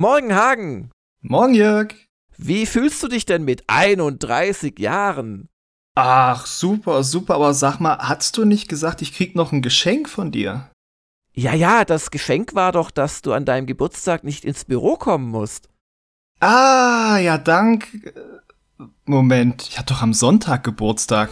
Morgen, Hagen. Morgen, Jörg. Wie fühlst du dich denn mit 31 Jahren? Ach, super, super. Aber sag mal, hast du nicht gesagt, ich krieg noch ein Geschenk von dir? Ja, ja, das Geschenk war doch, dass du an deinem Geburtstag nicht ins Büro kommen musst. Ah, ja, dank. Moment, ich hatte doch am Sonntag Geburtstag.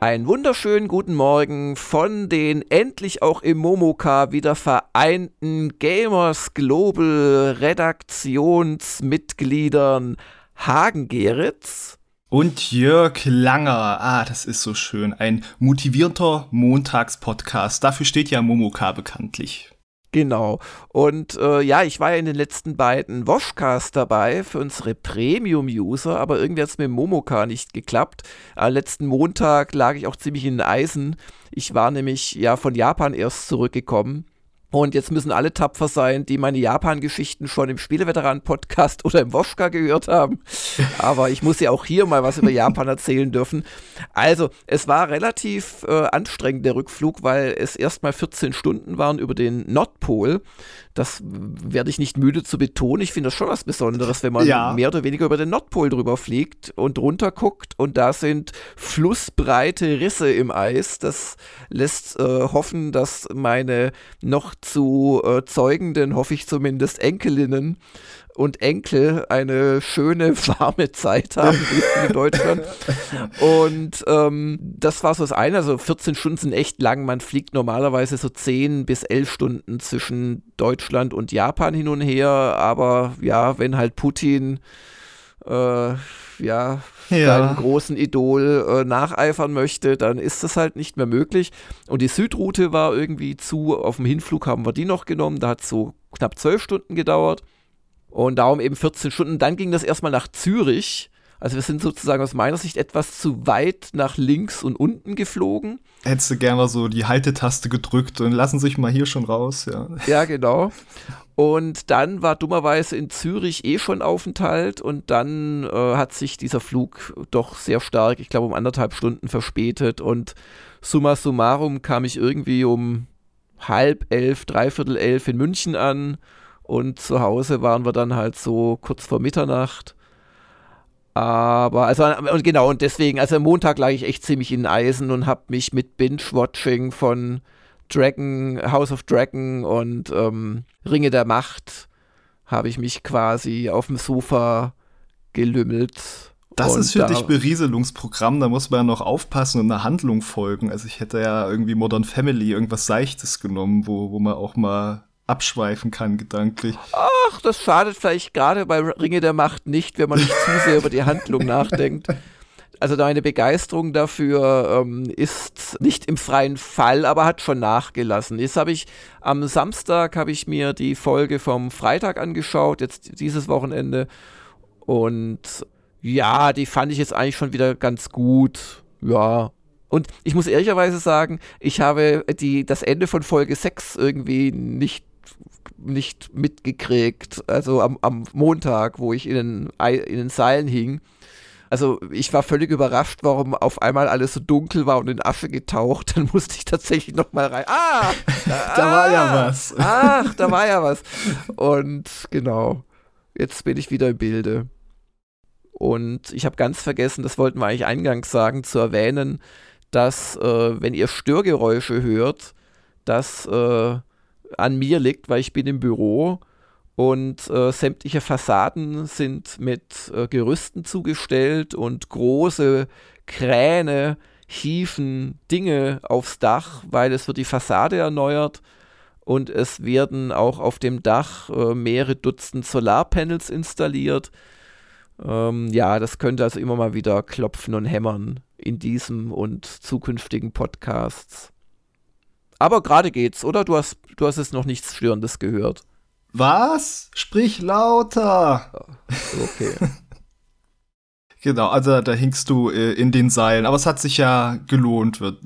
Einen wunderschönen guten Morgen von den endlich auch im Momoka wieder vereinten Gamers Global Redaktionsmitgliedern Hagen Geritz und Jörg Langer. Ah, das ist so schön. Ein motivierter Montagspodcast. Dafür steht ja Momoka bekanntlich. Genau. Und äh, ja, ich war ja in den letzten beiden Washcasts dabei für unsere Premium-User, aber irgendwie hat es mit Momoka nicht geklappt. Am letzten Montag lag ich auch ziemlich in den Eisen. Ich war nämlich ja von Japan erst zurückgekommen und jetzt müssen alle tapfer sein, die meine Japan-Geschichten schon im Spieleveteran-Podcast oder im Woschka gehört haben. Aber ich muss ja auch hier mal was über Japan erzählen dürfen. Also, es war relativ äh, anstrengend, der Rückflug, weil es erstmal 14 Stunden waren über den Nordpol. Das werde ich nicht müde zu betonen. Ich finde das schon was Besonderes, wenn man ja. mehr oder weniger über den Nordpol drüber fliegt und runter guckt und da sind flussbreite Risse im Eis. Das lässt äh, hoffen, dass meine noch zu äh, zeugenden, hoffe ich zumindest, Enkelinnen und Enkel eine schöne, warme Zeit haben in Deutschland. Und ähm, das war so das eine. Also 14 Stunden sind echt lang. Man fliegt normalerweise so 10 bis 11 Stunden zwischen Deutschland und Japan hin und her. Aber ja, wenn halt Putin äh, ja, ja. seinem großen Idol äh, nacheifern möchte, dann ist das halt nicht mehr möglich. Und die Südroute war irgendwie zu, auf dem Hinflug haben wir die noch genommen, da hat es so knapp zwölf Stunden gedauert. Und darum eben 14 Stunden. Dann ging das erstmal nach Zürich. Also wir sind sozusagen aus meiner Sicht etwas zu weit nach links und unten geflogen. Hättest du gerne so die Haltetaste gedrückt und lassen sich mal hier schon raus, ja. Ja, genau. Und dann war dummerweise in Zürich eh schon Aufenthalt und dann äh, hat sich dieser Flug doch sehr stark, ich glaube um anderthalb Stunden verspätet und summa summarum kam ich irgendwie um halb elf, dreiviertel elf in München an und zu Hause waren wir dann halt so kurz vor Mitternacht. Aber, also, und genau, und deswegen, also am Montag lag ich echt ziemlich in Eisen und habe mich mit Binge-Watching von Dragon, House of Dragon und ähm, Ringe der Macht habe ich mich quasi auf dem Sofa gelümmelt. Das ist für da dich Berieselungsprogramm, da muss man ja noch aufpassen und einer Handlung folgen. Also ich hätte ja irgendwie Modern Family irgendwas Seichtes genommen, wo, wo man auch mal abschweifen kann gedanklich. Ach, das schadet vielleicht gerade bei Ringe der Macht nicht, wenn man nicht zu sehr über die Handlung nachdenkt. Also deine Begeisterung dafür ähm, ist nicht im freien Fall, aber hat schon nachgelassen. Jetzt habe ich am Samstag habe ich mir die Folge vom Freitag angeschaut, jetzt dieses Wochenende und ja, die fand ich jetzt eigentlich schon wieder ganz gut. Ja, und ich muss ehrlicherweise sagen, ich habe die, das Ende von Folge 6 irgendwie nicht nicht mitgekriegt. Also am, am Montag, wo ich in den, in den Seilen hing. Also ich war völlig überrascht, warum auf einmal alles so dunkel war und in Asche getaucht. Dann musste ich tatsächlich noch mal rein. Ah, da, da war ja ah! was. Ach, da war ja was. Und genau, jetzt bin ich wieder im Bilde. Und ich habe ganz vergessen, das wollten wir eigentlich eingangs sagen, zu erwähnen, dass äh, wenn ihr Störgeräusche hört, dass äh, an mir liegt, weil ich bin im Büro und äh, sämtliche Fassaden sind mit äh, Gerüsten zugestellt und große Kräne hieven Dinge aufs Dach, weil es wird die Fassade erneuert und es werden auch auf dem Dach äh, mehrere Dutzend Solarpanels installiert. Ähm, ja, das könnte also immer mal wieder klopfen und hämmern in diesem und zukünftigen Podcasts. Aber gerade geht's, oder? Du hast, du hast es noch nichts Störendes gehört. Was? Sprich lauter. Okay. genau, also da hinkst du äh, in den Seilen. Aber es hat sich ja gelohnt, wird,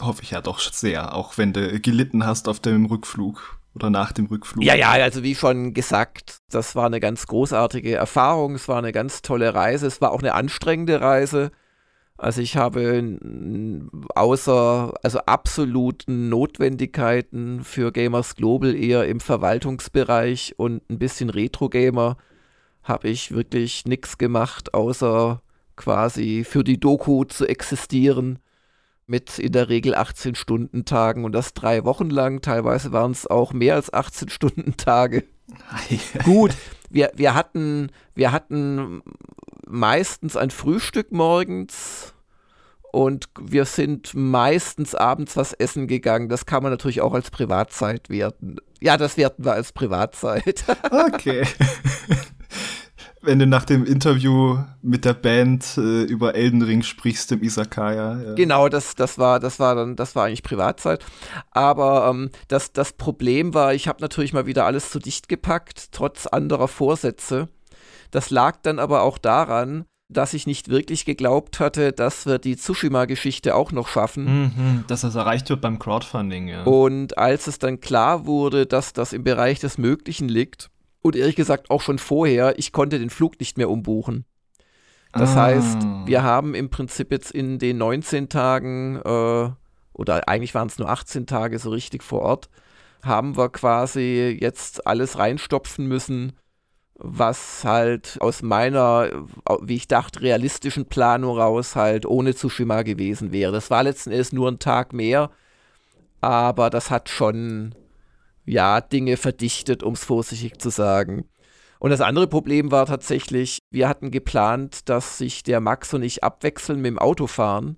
hoffe ich ja doch sehr, auch wenn du gelitten hast auf dem Rückflug. oder nach dem Rückflug? Ja, ja, also wie schon gesagt, das war eine ganz großartige Erfahrung, es war eine ganz tolle Reise, es war auch eine anstrengende Reise. Also ich habe außer also absoluten Notwendigkeiten für Gamers Global eher im Verwaltungsbereich und ein bisschen Retro-Gamer habe ich wirklich nichts gemacht, außer quasi für die Doku zu existieren mit in der Regel 18-Stunden-Tagen und das drei Wochen lang. Teilweise waren es auch mehr als 18-Stunden-Tage. Gut, wir, wir, hatten, wir hatten meistens ein Frühstück morgens und wir sind meistens abends was essen gegangen. Das kann man natürlich auch als Privatzeit werten. Ja, das werten wir als Privatzeit. Okay. wenn du nach dem Interview mit der Band äh, über Elden Ring sprichst im Isakaya. Ja. Genau, das, das war, das war dann, das war eigentlich Privatzeit. Aber ähm, das, das Problem war, ich habe natürlich mal wieder alles zu dicht gepackt, trotz anderer Vorsätze. Das lag dann aber auch daran, dass ich nicht wirklich geglaubt hatte, dass wir die Tsushima-Geschichte auch noch schaffen. Mhm, dass das erreicht wird beim Crowdfunding, ja. Und als es dann klar wurde, dass das im Bereich des Möglichen liegt, und ehrlich gesagt auch schon vorher, ich konnte den Flug nicht mehr umbuchen. Das ah. heißt, wir haben im Prinzip jetzt in den 19 Tagen, äh, oder eigentlich waren es nur 18 Tage so richtig vor Ort, haben wir quasi jetzt alles reinstopfen müssen, was halt aus meiner, wie ich dachte, realistischen Planung raus halt ohne Tsushima gewesen wäre. Das war letzten Endes nur ein Tag mehr, aber das hat schon ja, Dinge verdichtet, um es vorsichtig zu sagen. Und das andere Problem war tatsächlich, wir hatten geplant, dass sich der Max und ich abwechseln mit dem Autofahren.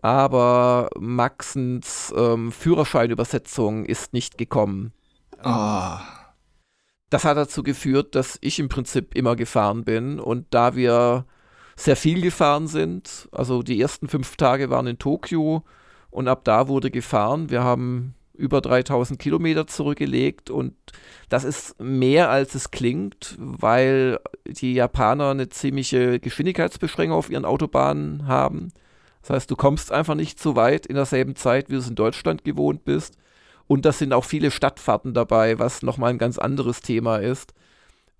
Aber Maxens ähm, Führerscheinübersetzung ist nicht gekommen. Ah. Das hat dazu geführt, dass ich im Prinzip immer gefahren bin. Und da wir sehr viel gefahren sind, also die ersten fünf Tage waren in Tokio und ab da wurde gefahren. Wir haben über 3000 Kilometer zurückgelegt und das ist mehr als es klingt, weil die Japaner eine ziemliche Geschwindigkeitsbeschränkung auf ihren Autobahnen haben. Das heißt, du kommst einfach nicht so weit in derselben Zeit, wie du es in Deutschland gewohnt bist. Und das sind auch viele Stadtfahrten dabei, was nochmal ein ganz anderes Thema ist.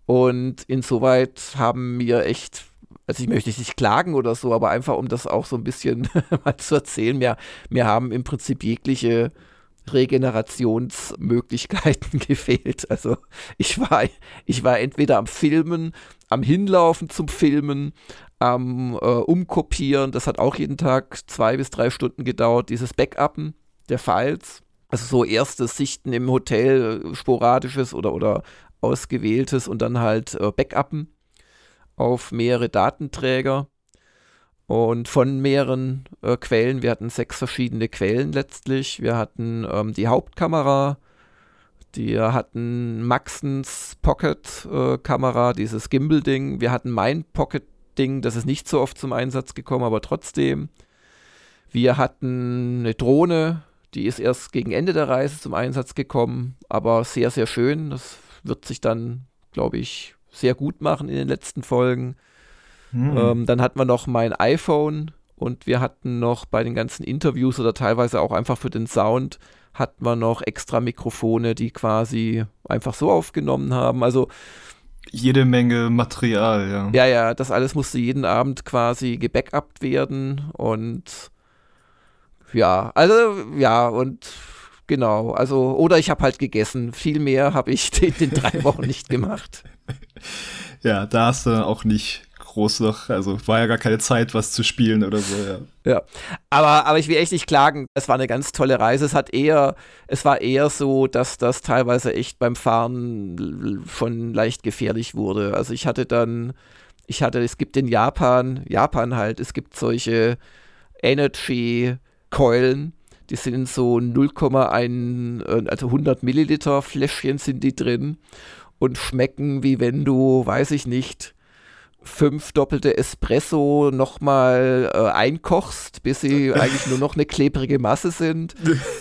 Und insoweit haben wir echt, also ich möchte nicht klagen oder so, aber einfach um das auch so ein bisschen mal zu erzählen, wir, wir haben im Prinzip jegliche Regenerationsmöglichkeiten gefehlt. Also ich war, ich war entweder am Filmen, am Hinlaufen zum Filmen, am äh, Umkopieren. Das hat auch jeden Tag zwei bis drei Stunden gedauert, dieses Backuppen der Files. Also so erstes Sichten im Hotel, sporadisches oder, oder ausgewähltes und dann halt äh, Backuppen auf mehrere Datenträger und von mehreren äh, Quellen. Wir hatten sechs verschiedene Quellen letztlich. Wir hatten ähm, die Hauptkamera, wir hatten Maxens Pocket-Kamera, äh, dieses Gimbal-Ding. Wir hatten mein Pocket-Ding, das ist nicht so oft zum Einsatz gekommen, aber trotzdem. Wir hatten eine Drohne, die ist erst gegen Ende der Reise zum Einsatz gekommen, aber sehr, sehr schön. Das wird sich dann, glaube ich, sehr gut machen in den letzten Folgen. Hm. Ähm, dann hatten wir noch mein iPhone und wir hatten noch bei den ganzen Interviews oder teilweise auch einfach für den Sound hatten wir noch extra Mikrofone, die quasi einfach so aufgenommen haben. Also jede Menge Material, ja. Ja, ja, das alles musste jeden Abend quasi gebackupt werden und ja, also ja, und genau, also, oder ich habe halt gegessen. Viel mehr habe ich in den drei Wochen nicht gemacht. Ja, da hast du auch nicht groß noch. Also war ja gar keine Zeit, was zu spielen oder so, ja. Ja. Aber, aber ich will echt nicht klagen. Es war eine ganz tolle Reise. Es hat eher, es war eher so, dass das teilweise echt beim Fahren schon leicht gefährlich wurde. Also ich hatte dann, ich hatte, es gibt in Japan, Japan halt, es gibt solche Energy-Keulen, die sind so 0,1, äh, also 100 Milliliter Fläschchen sind die drin und schmecken wie wenn du, weiß ich nicht, fünf doppelte Espresso nochmal äh, einkochst, bis sie eigentlich nur noch eine klebrige Masse sind.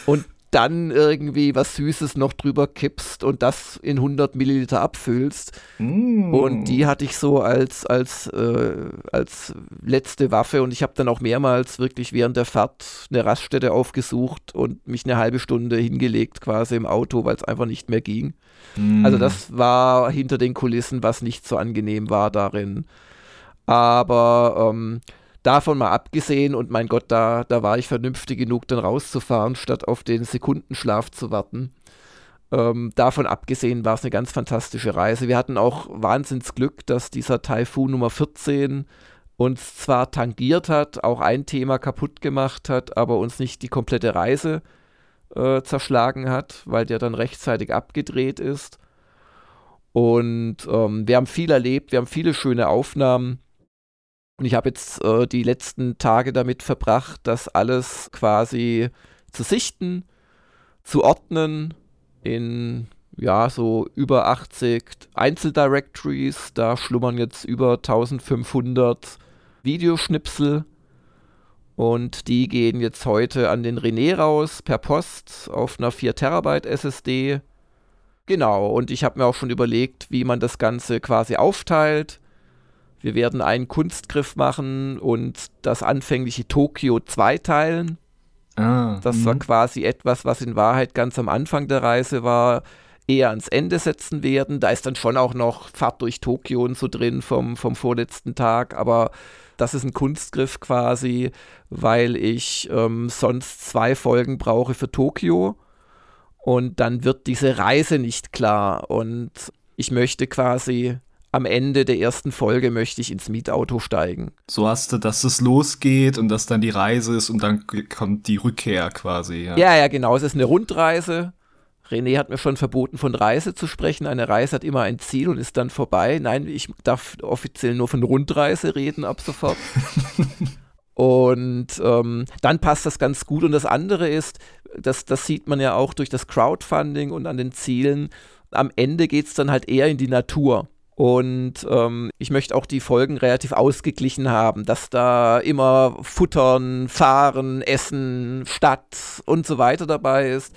Und dann irgendwie was Süßes noch drüber kippst und das in 100 Milliliter abfüllst. Mm. Und die hatte ich so als, als, äh, als letzte Waffe und ich habe dann auch mehrmals wirklich während der Fahrt eine Raststätte aufgesucht und mich eine halbe Stunde hingelegt quasi im Auto, weil es einfach nicht mehr ging. Mm. Also das war hinter den Kulissen, was nicht so angenehm war darin. Aber ähm, davon mal abgesehen und mein Gott, da, da war ich vernünftig genug, dann rauszufahren, statt auf den Sekundenschlaf zu warten. Ähm, davon abgesehen war es eine ganz fantastische Reise. Wir hatten auch Wahnsinnsglück, dass dieser Taifun Nummer 14 uns zwar tangiert hat, auch ein Thema kaputt gemacht hat, aber uns nicht die komplette Reise äh, zerschlagen hat, weil der dann rechtzeitig abgedreht ist. Und ähm, wir haben viel erlebt, wir haben viele schöne Aufnahmen. Und ich habe jetzt äh, die letzten Tage damit verbracht, das alles quasi zu sichten, zu ordnen in ja, so über 80 Einzeldirectories. Da schlummern jetzt über 1500 Videoschnipsel. Und die gehen jetzt heute an den René raus per Post auf einer 4 Terabyte SSD. Genau, und ich habe mir auch schon überlegt, wie man das Ganze quasi aufteilt. Wir werden einen Kunstgriff machen und das anfängliche Tokio zweiteilen. Ah, das war mhm. quasi etwas, was in Wahrheit ganz am Anfang der Reise war, eher ans Ende setzen werden. Da ist dann schon auch noch Fahrt durch Tokio und so drin vom, vom vorletzten Tag, aber das ist ein Kunstgriff quasi, weil ich ähm, sonst zwei Folgen brauche für Tokio und dann wird diese Reise nicht klar und ich möchte quasi am Ende der ersten Folge möchte ich ins Mietauto steigen. So hast du, dass es losgeht und dass dann die Reise ist und dann kommt die Rückkehr quasi. Ja, ja, ja genau. Es ist eine Rundreise. René hat mir schon verboten, von Reise zu sprechen. Eine Reise hat immer ein Ziel und ist dann vorbei. Nein, ich darf offiziell nur von Rundreise reden ab sofort. und ähm, dann passt das ganz gut. Und das andere ist, das, das sieht man ja auch durch das Crowdfunding und an den Zielen. Am Ende geht es dann halt eher in die Natur. Und ähm, ich möchte auch die Folgen relativ ausgeglichen haben, dass da immer Futtern, Fahren, Essen, Stadt und so weiter dabei ist.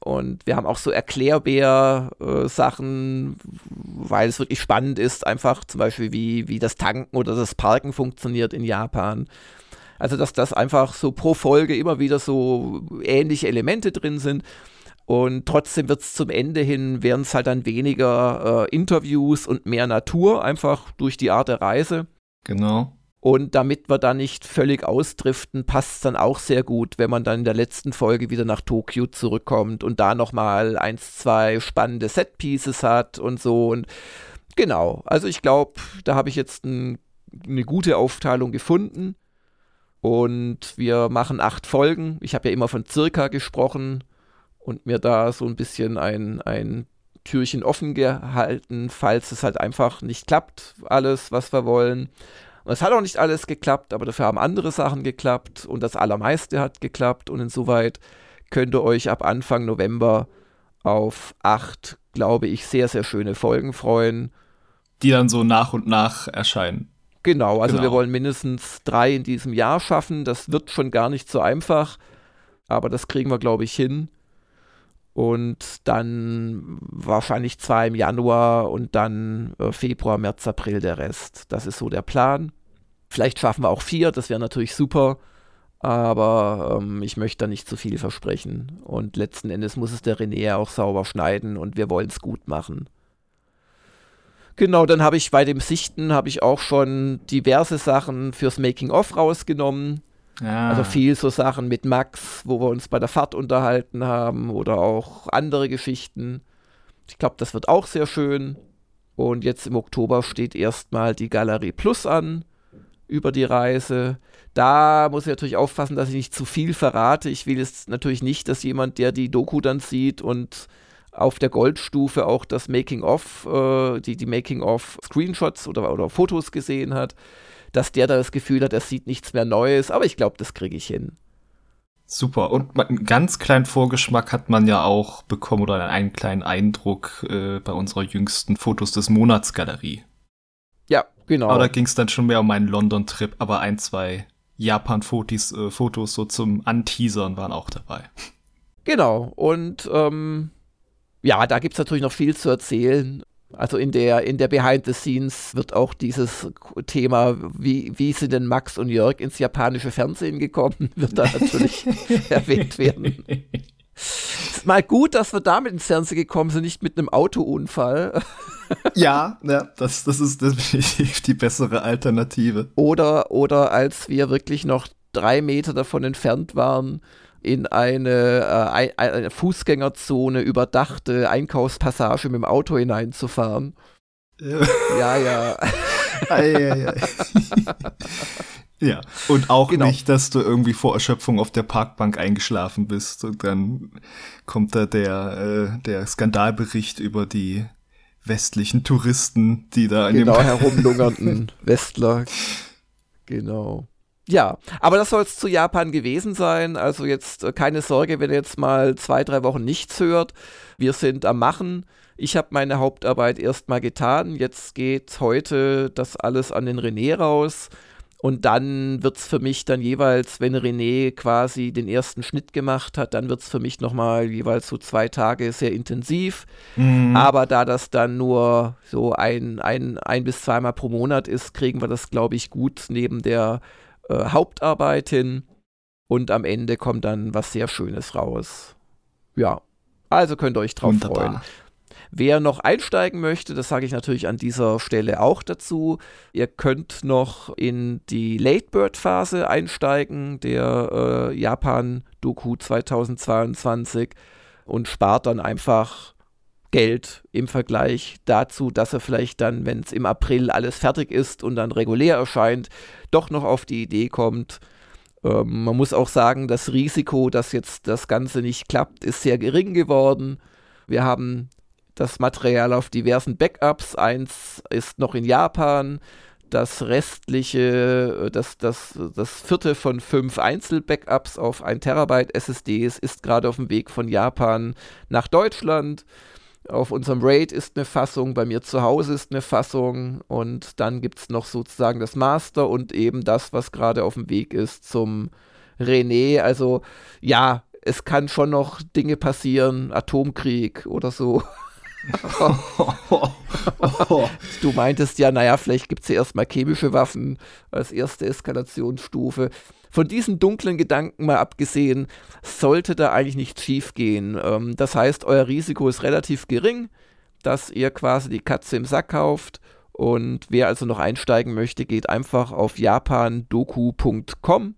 Und wir haben auch so Erklärbär-Sachen, weil es wirklich spannend ist, einfach zum Beispiel wie, wie das Tanken oder das Parken funktioniert in Japan. Also, dass das einfach so pro Folge immer wieder so ähnliche Elemente drin sind. Und trotzdem wird es zum Ende hin, werden es halt dann weniger äh, Interviews und mehr Natur, einfach durch die Art der Reise. Genau. Und damit wir da nicht völlig ausdriften, passt es dann auch sehr gut, wenn man dann in der letzten Folge wieder nach Tokio zurückkommt und da nochmal eins, zwei spannende Setpieces hat und so. Und genau, also ich glaube, da habe ich jetzt ein, eine gute Aufteilung gefunden. Und wir machen acht Folgen. Ich habe ja immer von circa gesprochen und mir da so ein bisschen ein, ein Türchen offen gehalten, falls es halt einfach nicht klappt, alles, was wir wollen. Und es hat auch nicht alles geklappt, aber dafür haben andere Sachen geklappt und das Allermeiste hat geklappt und insoweit könnt ihr euch ab Anfang November auf acht, glaube ich, sehr, sehr schöne Folgen freuen. Die dann so nach und nach erscheinen. Genau, also genau. wir wollen mindestens drei in diesem Jahr schaffen. Das wird schon gar nicht so einfach, aber das kriegen wir, glaube ich, hin und dann wahrscheinlich zwei im Januar und dann äh, Februar, März, April der Rest. Das ist so der Plan. Vielleicht schaffen wir auch vier, das wäre natürlich super, aber ähm, ich möchte da nicht zu viel versprechen. Und letzten Endes muss es der René auch sauber schneiden und wir wollen es gut machen. Genau, dann habe ich bei dem Sichten habe ich auch schon diverse Sachen fürs Making of rausgenommen. Ja. Also viel so Sachen mit Max, wo wir uns bei der Fahrt unterhalten haben oder auch andere Geschichten. Ich glaube, das wird auch sehr schön. Und jetzt im Oktober steht erstmal die Galerie Plus an über die Reise. Da muss ich natürlich aufpassen, dass ich nicht zu viel verrate. Ich will jetzt natürlich nicht, dass jemand, der die Doku dann sieht und auf der Goldstufe auch das Making-of, äh, die, die Making-of-Screenshots oder, oder Fotos gesehen hat, dass der da das Gefühl hat, er sieht nichts mehr Neues, aber ich glaube, das kriege ich hin. Super. Und einen ganz kleinen Vorgeschmack hat man ja auch bekommen oder einen kleinen Eindruck äh, bei unserer jüngsten Fotos des Monats Galerie. Ja, genau. Aber da ging es dann schon mehr um meinen London-Trip, aber ein, zwei Japan-Fotos äh, Fotos so zum Anteasern waren auch dabei. Genau, und ähm, ja, da gibt es natürlich noch viel zu erzählen. Also in der, in der Behind the Scenes wird auch dieses Thema, wie, wie sind denn Max und Jörg ins japanische Fernsehen gekommen, wird da natürlich erwähnt werden. Ist mal gut, dass wir damit ins Fernsehen gekommen sind, nicht mit einem Autounfall. ja, ja das, das ist definitiv die bessere Alternative. Oder, oder als wir wirklich noch drei Meter davon entfernt waren, in eine, äh, eine Fußgängerzone überdachte Einkaufspassage mit dem Auto hineinzufahren. Ja, ja. ja. ja, und auch genau. nicht, dass du irgendwie vor Erschöpfung auf der Parkbank eingeschlafen bist und dann kommt da der, äh, der Skandalbericht über die westlichen Touristen, die da in genau, dem herumlungernden Westler. Genau. Ja, aber das soll es zu Japan gewesen sein. Also jetzt äh, keine Sorge, wenn ihr jetzt mal zwei, drei Wochen nichts hört. Wir sind am Machen. Ich habe meine Hauptarbeit erstmal getan. Jetzt geht heute das alles an den René raus. Und dann wird es für mich dann jeweils, wenn René quasi den ersten Schnitt gemacht hat, dann wird es für mich nochmal jeweils so zwei Tage sehr intensiv. Mhm. Aber da das dann nur so ein, ein, ein bis zweimal pro Monat ist, kriegen wir das, glaube ich, gut neben der äh, Hauptarbeit hin. Und am Ende kommt dann was sehr Schönes raus. Ja, also könnt ihr euch drauf Wunderbar. freuen. Wer noch einsteigen möchte, das sage ich natürlich an dieser Stelle auch dazu. Ihr könnt noch in die Late Bird Phase einsteigen, der äh, Japan-Doku 2022 und spart dann einfach Geld im Vergleich dazu, dass er vielleicht dann, wenn es im April alles fertig ist und dann regulär erscheint, doch noch auf die Idee kommt. Ähm, man muss auch sagen, das Risiko, dass jetzt das Ganze nicht klappt, ist sehr gering geworden. Wir haben das Material auf diversen Backups. Eins ist noch in Japan. Das restliche, äh, das, das, das vierte von fünf Einzel-Backups auf 1 Terabyte SSDs ist gerade auf dem Weg von Japan nach Deutschland. Auf unserem Raid ist eine Fassung, bei mir zu Hause ist eine Fassung und dann gibt es noch sozusagen das Master und eben das, was gerade auf dem Weg ist zum René. Also ja, es kann schon noch Dinge passieren, Atomkrieg oder so. du meintest ja, naja, vielleicht gibt es ja erstmal chemische Waffen als erste Eskalationsstufe. Von diesen dunklen Gedanken mal abgesehen, sollte da eigentlich nichts schiefgehen. Ähm, das heißt, euer Risiko ist relativ gering, dass ihr quasi die Katze im Sack kauft. Und wer also noch einsteigen möchte, geht einfach auf japandoku.com.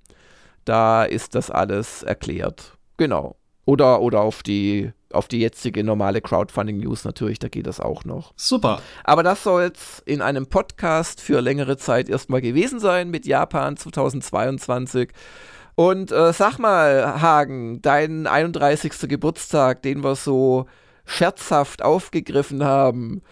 Da ist das alles erklärt. Genau. Oder, oder auf die auf die jetzige normale Crowdfunding-News natürlich, da geht das auch noch. Super. Aber das soll jetzt in einem Podcast für längere Zeit erstmal gewesen sein mit Japan 2022. Und äh, sag mal, Hagen, dein 31. Geburtstag, den wir so scherzhaft aufgegriffen haben,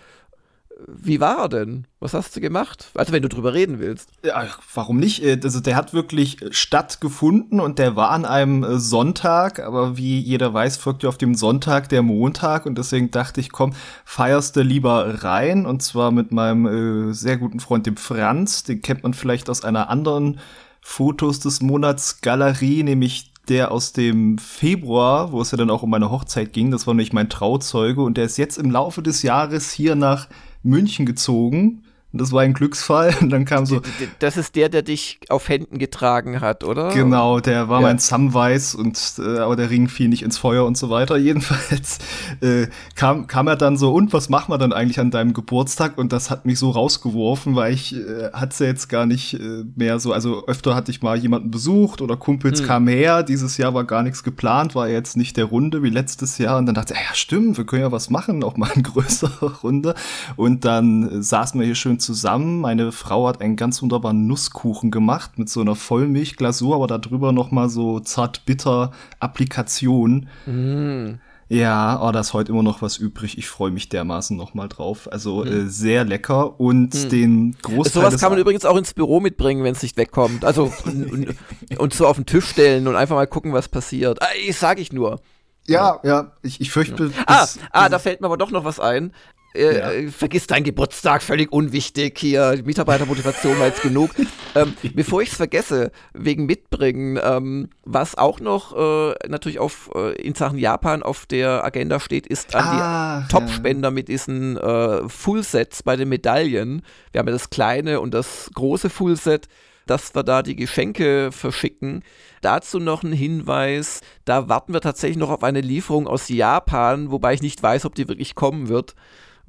wie war er denn? Was hast du gemacht? Also wenn du drüber reden willst. Ja, warum nicht? Äh, also der hat wirklich stattgefunden und der war an einem äh, Sonntag, aber wie jeder weiß, folgt ja auf dem Sonntag der Montag und deswegen dachte ich, komm, feierst du lieber rein und zwar mit meinem äh, sehr guten Freund dem Franz, den kennt man vielleicht aus einer anderen Fotos des Monats Galerie, nämlich der aus dem Februar, wo es ja dann auch um meine Hochzeit ging, das war nämlich mein Trauzeuge und der ist jetzt im Laufe des Jahres hier nach München gezogen das war ein Glücksfall. Und dann kam so. Das ist der, der dich auf Händen getragen hat, oder? Genau, der war ja. mein Samwise und äh, aber der Ring fiel nicht ins Feuer und so weiter. Jedenfalls äh, kam, kam er dann so, und was machen wir dann eigentlich an deinem Geburtstag? Und das hat mich so rausgeworfen, weil ich äh, hatte jetzt gar nicht äh, mehr so, also öfter hatte ich mal jemanden besucht oder Kumpels hm. kamen her. Dieses Jahr war gar nichts geplant, war jetzt nicht der Runde wie letztes Jahr. Und dann dachte ich, ja stimmt, wir können ja was machen, auch mal eine größere Runde. Und dann äh, saßen wir hier schön zusammen. Meine Frau hat einen ganz wunderbaren Nusskuchen gemacht mit so einer Vollmilchglasur, aber darüber noch mal so zart-bitter Applikation. Mm. Ja, oh, da ist heute immer noch was übrig. Ich freue mich dermaßen noch mal drauf. Also hm. äh, sehr lecker und hm. den Großteil Sowas kann man übrigens auch ins Büro mitbringen, wenn es nicht wegkommt. Also und, und, so auf den Tisch stellen und einfach mal gucken, was passiert. Ah, ich sag ich nur. Ja, ja, ich, ich fürchte. Ja. Ah, ah, da fällt mir aber doch noch was ein ja. Äh, vergiss deinen Geburtstag, völlig unwichtig hier. Mitarbeitermotivation war jetzt genug. Ähm, bevor ich es vergesse, wegen Mitbringen, ähm, was auch noch äh, natürlich auf, äh, in Sachen Japan auf der Agenda steht, ist an ah, die Topspender ja. mit diesen äh, Fullsets bei den Medaillen. Wir haben ja das kleine und das große Fullset dass wir da die Geschenke verschicken. Dazu noch ein Hinweis, da warten wir tatsächlich noch auf eine Lieferung aus Japan, wobei ich nicht weiß, ob die wirklich kommen wird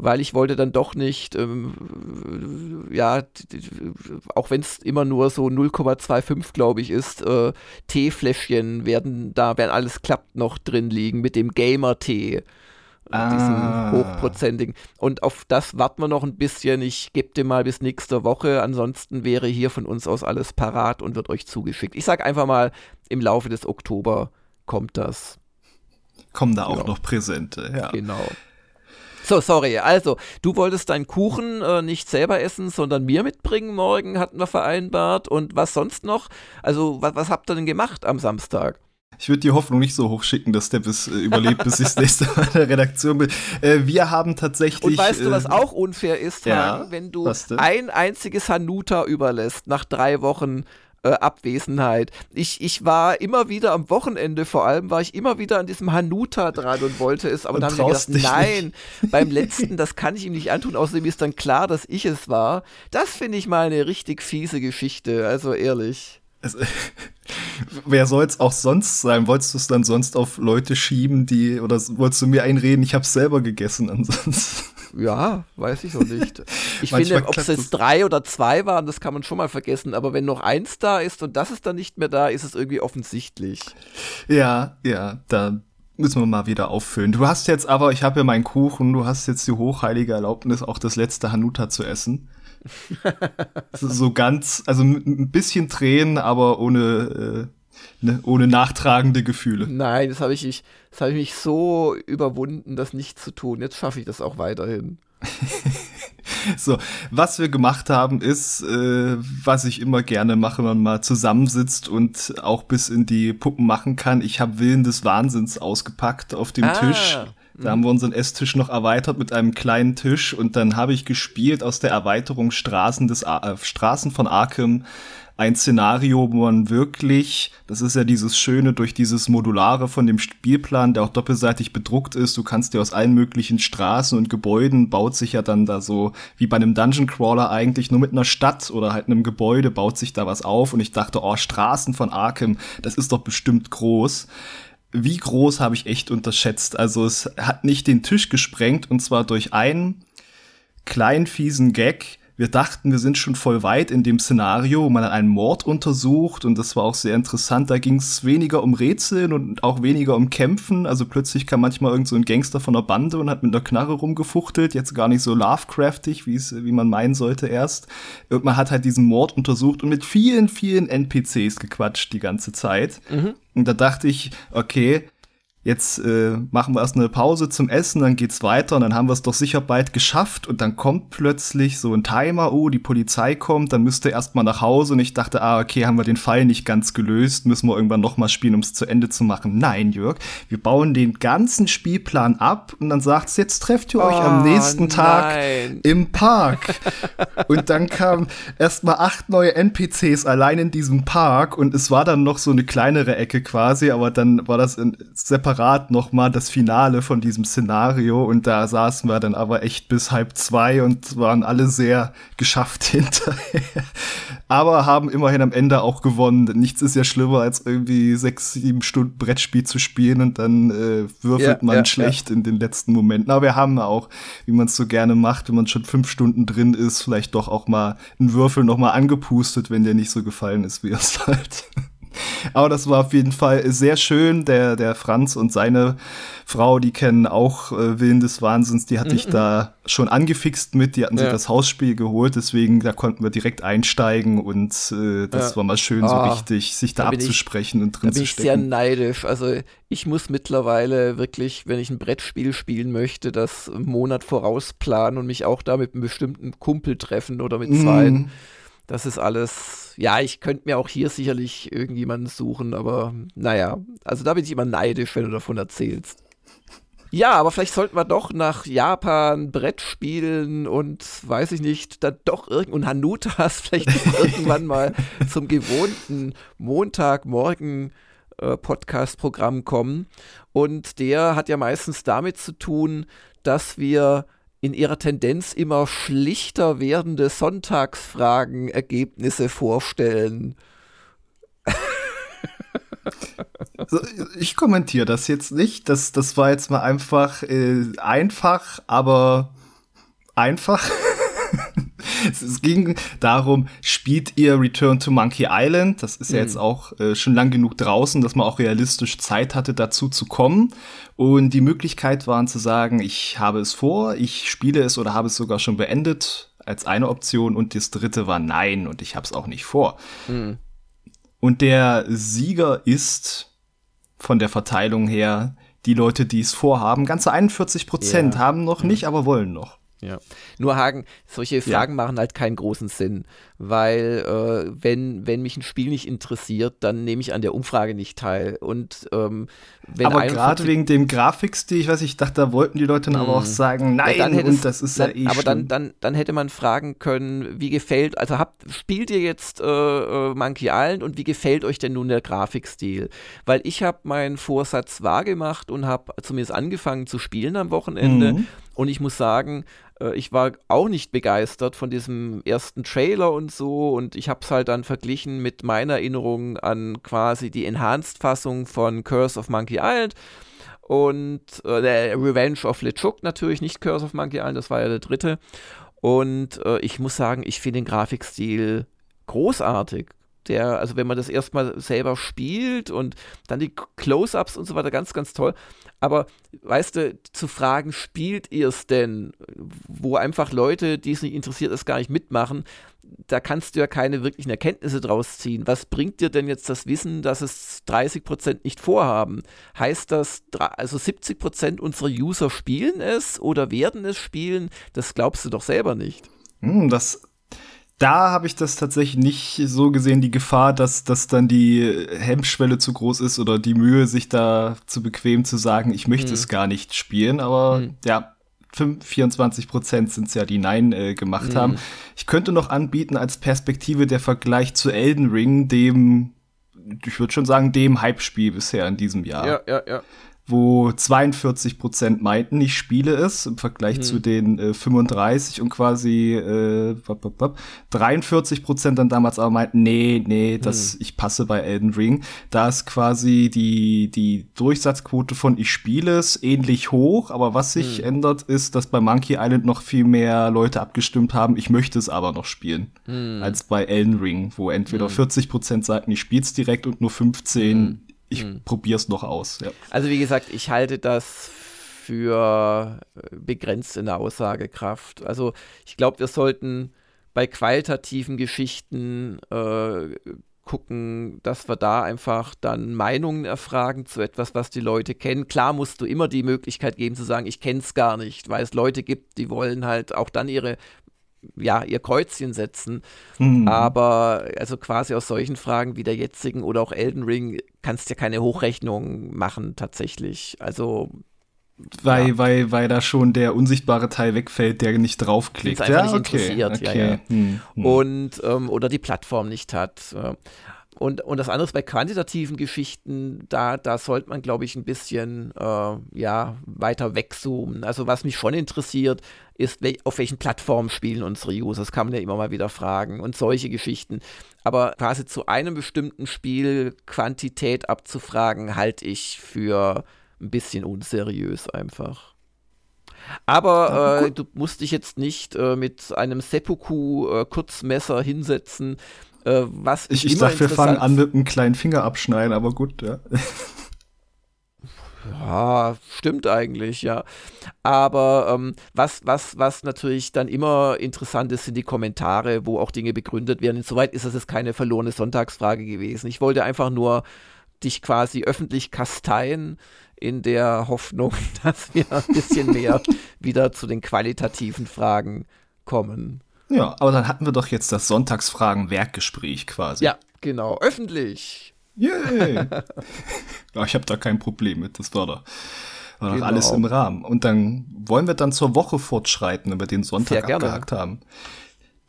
weil ich wollte dann doch nicht, ähm, ja, auch wenn es immer nur so 0,25 glaube ich ist, äh, Teefläschchen werden da, wenn alles klappt, noch drin liegen mit dem Gamer-Tee. Ah. Diesen hochprozentigen. Und auf das warten wir noch ein bisschen. Ich gebe dir mal bis nächste Woche. Ansonsten wäre hier von uns aus alles parat und wird euch zugeschickt. Ich sage einfach mal, im Laufe des Oktober kommt das. Kommen da auch ja. noch Präsente, ja. Genau. So, sorry. Also, du wolltest deinen Kuchen äh, nicht selber essen, sondern mir mitbringen morgen, hatten wir vereinbart. Und was sonst noch? Also, was, was habt ihr denn gemacht am Samstag? Ich würde die Hoffnung nicht so hoch schicken, dass der bis äh, überlebt, bis ich das nächste Mal in der Redaktion bin. Äh, wir haben tatsächlich. Und weißt du, was äh, auch unfair ist, ja, wenn du ein einziges Hanuta überlässt nach drei Wochen äh, Abwesenheit. Ich, ich war immer wieder am Wochenende vor allem, war ich immer wieder an diesem Hanuta dran und wollte es, aber und dann haben wir gedacht, nein, nicht. beim letzten, das kann ich ihm nicht antun, außerdem ist dann klar, dass ich es war. Das finde ich mal eine richtig fiese Geschichte, also ehrlich. Es, wer soll es auch sonst sein? Wolltest du es dann sonst auf Leute schieben, die, oder wolltest du mir einreden, ich habe es selber gegessen ansonsten? Ja, weiß ich noch nicht. Ich finde, ob es jetzt drei oder zwei waren, das kann man schon mal vergessen. Aber wenn noch eins da ist und das ist dann nicht mehr da, ist es irgendwie offensichtlich. Ja, ja, da müssen wir mal wieder auffüllen. Du hast jetzt aber, ich habe ja meinen Kuchen, du hast jetzt die hochheilige Erlaubnis, auch das letzte Hanuta zu essen. so ganz, also ein bisschen Tränen, aber ohne, äh, ne, ohne nachtragende Gefühle. Nein, das habe ich, ich, das habe ich mich so überwunden, das nicht zu tun. Jetzt schaffe ich das auch weiterhin. so, was wir gemacht haben, ist, äh, was ich immer gerne mache, wenn man mal zusammensitzt und auch bis in die Puppen machen kann. Ich habe Willen des Wahnsinns ausgepackt auf dem ah. Tisch. Da haben wir unseren Esstisch noch erweitert mit einem kleinen Tisch und dann habe ich gespielt aus der Erweiterung Straßen des äh, Straßen von Arkham ein Szenario, wo man wirklich, das ist ja dieses Schöne durch dieses Modulare von dem Spielplan, der auch doppelseitig bedruckt ist, du kannst dir aus allen möglichen Straßen und Gebäuden baut sich ja dann da so, wie bei einem Dungeon Crawler eigentlich, nur mit einer Stadt oder halt einem Gebäude baut sich da was auf. Und ich dachte, oh, Straßen von Arkham, das ist doch bestimmt groß wie groß habe ich echt unterschätzt. Also es hat nicht den Tisch gesprengt und zwar durch einen kleinen fiesen Gag, wir dachten, wir sind schon voll weit in dem Szenario, wo man einen Mord untersucht und das war auch sehr interessant. Da ging es weniger um Rätseln und auch weniger um Kämpfen. Also plötzlich kam manchmal irgend so ein Gangster von der Bande und hat mit einer Knarre rumgefuchtelt. Jetzt gar nicht so Lovecraftig, wie man meinen sollte erst. Und man hat halt diesen Mord untersucht und mit vielen, vielen NPCs gequatscht die ganze Zeit. Mhm. Und da dachte ich, okay, jetzt äh, machen wir erst eine Pause zum Essen, dann geht's weiter und dann haben wir es doch sicher bald geschafft und dann kommt plötzlich so ein Timer, oh, die Polizei kommt, dann müsste erst mal nach Hause und ich dachte, ah, okay, haben wir den Fall nicht ganz gelöst, müssen wir irgendwann noch mal spielen, um es zu Ende zu machen. Nein, Jörg, wir bauen den ganzen Spielplan ab und dann sagt's, jetzt trefft ihr euch oh, am nächsten nein. Tag im Park. und dann kamen erst mal acht neue NPCs allein in diesem Park und es war dann noch so eine kleinere Ecke quasi, aber dann war das in separat separat noch mal das Finale von diesem Szenario und da saßen wir dann aber echt bis halb zwei und waren alle sehr geschafft hinterher. Aber haben immerhin am Ende auch gewonnen. Nichts ist ja schlimmer, als irgendwie sechs, sieben Stunden Brettspiel zu spielen und dann äh, würfelt ja, man ja, schlecht ja. in den letzten Momenten. Aber wir haben auch, wie man es so gerne macht, wenn man schon fünf Stunden drin ist, vielleicht doch auch mal einen Würfel noch mal angepustet, wenn der nicht so gefallen ist, wie er es halt. Aber das war auf jeden Fall sehr schön. Der, der Franz und seine Frau, die kennen auch äh, Willen des Wahnsinns, die hatte mm -mm. ich mhm. da schon angefixt mit. Die hatten ja. sich das Hausspiel geholt, deswegen da konnten wir direkt einsteigen und äh, das ja. war mal schön, so oh, richtig, sich da, da abzusprechen ich, und drin da bin zu stecken. Ich sehr neidisch. Also ich muss mittlerweile wirklich, wenn ich ein Brettspiel spielen möchte, das einen Monat vorausplanen und mich auch da mit einem bestimmten Kumpel treffen oder mit zwei. Mm. Das ist alles, ja, ich könnte mir auch hier sicherlich irgendjemanden suchen, aber naja, also da bin ich immer neidisch, wenn du davon erzählst. Ja, aber vielleicht sollten wir doch nach Japan Brett spielen und weiß ich nicht, dann doch irgend und Hanutas vielleicht irgendwann mal zum gewohnten Montagmorgen äh, Podcast-Programm kommen. Und der hat ja meistens damit zu tun, dass wir in ihrer Tendenz immer schlichter werdende Sonntagsfragen-Ergebnisse vorstellen. Also, ich kommentiere das jetzt nicht. Das, das war jetzt mal einfach äh, einfach, aber einfach. es ging darum, spielt ihr Return to Monkey Island? Das ist ja jetzt mhm. auch äh, schon lang genug draußen, dass man auch realistisch Zeit hatte, dazu zu kommen. Und die Möglichkeit waren zu sagen, ich habe es vor, ich spiele es oder habe es sogar schon beendet als eine Option und das dritte war nein und ich habe es auch nicht vor. Mhm. Und der Sieger ist von der Verteilung her die Leute, die es vorhaben. Ganze 41 Prozent ja. haben noch nicht, aber wollen noch. Ja. Nur Hagen, solche Fragen ja. machen halt keinen großen Sinn, weil äh, wenn, wenn mich ein Spiel nicht interessiert, dann nehme ich an der Umfrage nicht teil. Und ähm, wenn aber gerade wegen dem Grafikstil, ich weiß, ich dachte, da wollten die Leute dann aber auch hm. sagen, nein, ja, und das ist dann, ja eh Aber dann, dann, dann hätte man fragen können, wie gefällt, also habt, spielt ihr jetzt äh, äh, Monkey Island und wie gefällt euch denn nun der Grafikstil? Weil ich habe meinen Vorsatz wahrgemacht und habe zumindest angefangen zu spielen am Wochenende. Mhm. Und ich muss sagen, äh, ich war auch nicht begeistert von diesem ersten Trailer und so und ich habe es halt dann verglichen mit meiner Erinnerung an quasi die Enhanced-Fassung von Curse of Monkey Island und äh, Revenge of LeChuck natürlich, nicht Curse of Monkey Island, das war ja der dritte. Und äh, ich muss sagen, ich finde den Grafikstil großartig. Der, also wenn man das erstmal selber spielt und dann die Close-ups und so weiter, ganz, ganz toll. Aber weißt du, zu fragen, spielt ihr es denn, wo einfach Leute, die es nicht interessiert, es gar nicht mitmachen, da kannst du ja keine wirklichen Erkenntnisse draus ziehen. Was bringt dir denn jetzt das Wissen, dass es 30 Prozent nicht vorhaben? Heißt das, also 70 Prozent unserer User spielen es oder werden es spielen? Das glaubst du doch selber nicht. Hm, das da habe ich das tatsächlich nicht so gesehen, die Gefahr, dass, dass dann die Hemmschwelle zu groß ist oder die Mühe, sich da zu bequem zu sagen, ich möchte mhm. es gar nicht spielen. Aber mhm. ja, 5, 24 Prozent sind es ja, die Nein äh, gemacht mhm. haben. Ich könnte noch anbieten als Perspektive der Vergleich zu Elden Ring, dem, ich würde schon sagen, dem Hype-Spiel bisher in diesem Jahr. Ja, ja, ja wo 42 Prozent meinten, ich spiele es im Vergleich hm. zu den äh, 35 und quasi äh, 43 Prozent dann damals aber meinten, nee, nee, das, hm. ich passe bei Elden Ring. Da ist quasi die, die Durchsatzquote von ich spiele es ähnlich hoch, aber was sich hm. ändert, ist, dass bei Monkey Island noch viel mehr Leute abgestimmt haben, ich möchte es aber noch spielen, hm. als bei Elden Ring, wo entweder 40 hm. Prozent sagten, ich spiele es direkt und nur 15 ich hm. es noch aus. Ja. Also wie gesagt, ich halte das für äh, begrenzt in der Aussagekraft. Also ich glaube, wir sollten bei qualitativen Geschichten äh, gucken, dass wir da einfach dann Meinungen erfragen zu etwas, was die Leute kennen. Klar musst du immer die Möglichkeit geben zu sagen, ich kenne es gar nicht, weil es Leute gibt, die wollen halt auch dann ihre ja, ihr Kreuzchen setzen. Mhm. Aber also quasi aus solchen Fragen wie der jetzigen oder auch Elden Ring kannst du ja keine Hochrechnung machen tatsächlich. Also weil, ja. weil, weil da schon der unsichtbare Teil wegfällt, der nicht draufklickt. Einfach ja, nicht okay, interessiert, okay. ja, ja. Hm, hm. Und ähm, oder die Plattform nicht hat. Und, und das andere ist bei quantitativen Geschichten, da, da sollte man, glaube ich, ein bisschen äh, ja, weiter wegzoomen. Also was mich schon interessiert, ist, auf welchen Plattformen spielen unsere User. Das kann man ja immer mal wieder fragen und solche Geschichten. Aber quasi zu einem bestimmten Spiel Quantität abzufragen, halte ich für ein bisschen unseriös einfach. Aber äh, du musst dich jetzt nicht äh, mit einem Seppuku-Kurzmesser äh, hinsetzen äh, was ich, ich dachte, wir fangen an mit einem kleinen Finger abschneiden, aber gut, ja. Ja, stimmt eigentlich, ja. Aber ähm, was, was, was natürlich dann immer interessant ist, sind die Kommentare, wo auch Dinge begründet werden. Insoweit ist das jetzt keine verlorene Sonntagsfrage gewesen. Ich wollte einfach nur dich quasi öffentlich kasteien in der Hoffnung, dass wir ein bisschen mehr wieder zu den qualitativen Fragen kommen. Ja, aber dann hatten wir doch jetzt das Sonntagsfragen-Werkgespräch quasi. Ja, genau, öffentlich. Yay! ja, ich habe da kein Problem mit, das war da. War genau. doch alles im Rahmen. Und dann wollen wir dann zur Woche fortschreiten, wenn wir den Sonntag abgehackt haben.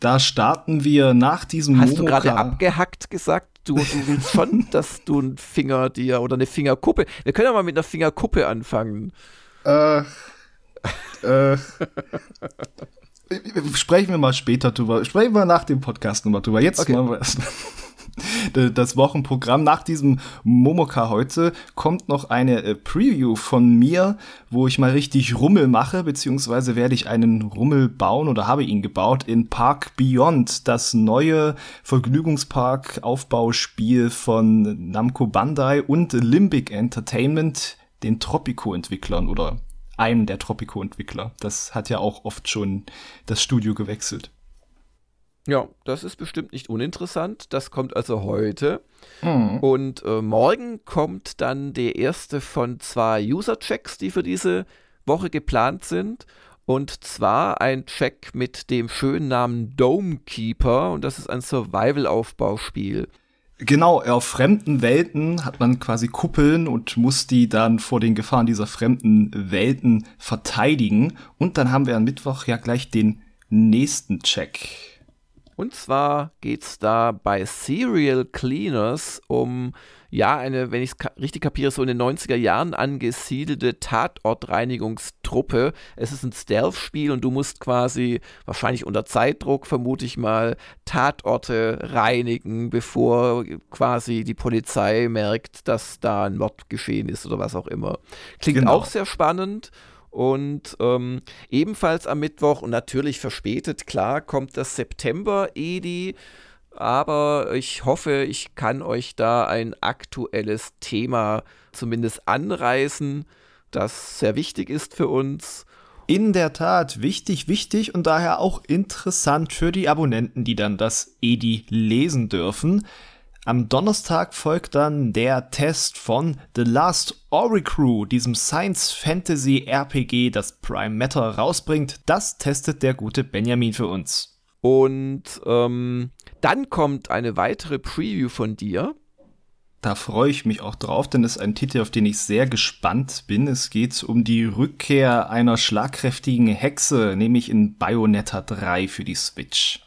Da starten wir nach diesem Hast Momoka. du gerade abgehackt gesagt? Du, du willst schon, dass du einen Finger dir oder eine Fingerkuppe. Wir können ja mal mit einer Fingerkuppe anfangen. Äh. äh. Sprechen wir mal später drüber. Sprechen wir nach dem Podcast nochmal drüber. Jetzt okay. machen wir erstmal. das Wochenprogramm. Nach diesem Momoka heute kommt noch eine äh, Preview von mir, wo ich mal richtig Rummel mache, beziehungsweise werde ich einen Rummel bauen oder habe ihn gebaut in Park Beyond, das neue Vergnügungspark-Aufbauspiel von Namco Bandai und Limbic Entertainment, den Tropico-Entwicklern oder einem der Tropico-Entwickler. Das hat ja auch oft schon das Studio gewechselt. Ja, das ist bestimmt nicht uninteressant. Das kommt also heute. Mhm. Und äh, morgen kommt dann der erste von zwei User-Checks, die für diese Woche geplant sind. Und zwar ein Check mit dem schönen Namen Domekeeper. Und das ist ein Survival-Aufbauspiel. Genau, auf fremden Welten hat man quasi Kuppeln und muss die dann vor den Gefahren dieser fremden Welten verteidigen. Und dann haben wir am Mittwoch ja gleich den nächsten Check. Und zwar geht es da bei Serial Cleaners um, ja, eine, wenn ich es ka richtig kapiere, so in den 90er Jahren angesiedelte Tatortreinigungstruppe. Es ist ein Stealth-Spiel und du musst quasi, wahrscheinlich unter Zeitdruck, vermute ich mal, Tatorte reinigen, bevor quasi die Polizei merkt, dass da ein Mord geschehen ist oder was auch immer. Klingt genau. auch sehr spannend. Und ähm, ebenfalls am Mittwoch und natürlich verspätet, klar, kommt das September-Edi. Aber ich hoffe, ich kann euch da ein aktuelles Thema zumindest anreißen, das sehr wichtig ist für uns. In der Tat, wichtig, wichtig und daher auch interessant für die Abonnenten, die dann das EDI lesen dürfen. Am Donnerstag folgt dann der Test von The Last Ori Crew, diesem Science Fantasy RPG, das Prime Matter rausbringt. Das testet der gute Benjamin für uns. Und ähm, dann kommt eine weitere Preview von dir. Da freue ich mich auch drauf, denn es ist ein Titel, auf den ich sehr gespannt bin. Es geht um die Rückkehr einer schlagkräftigen Hexe, nämlich in Bayonetta 3 für die Switch.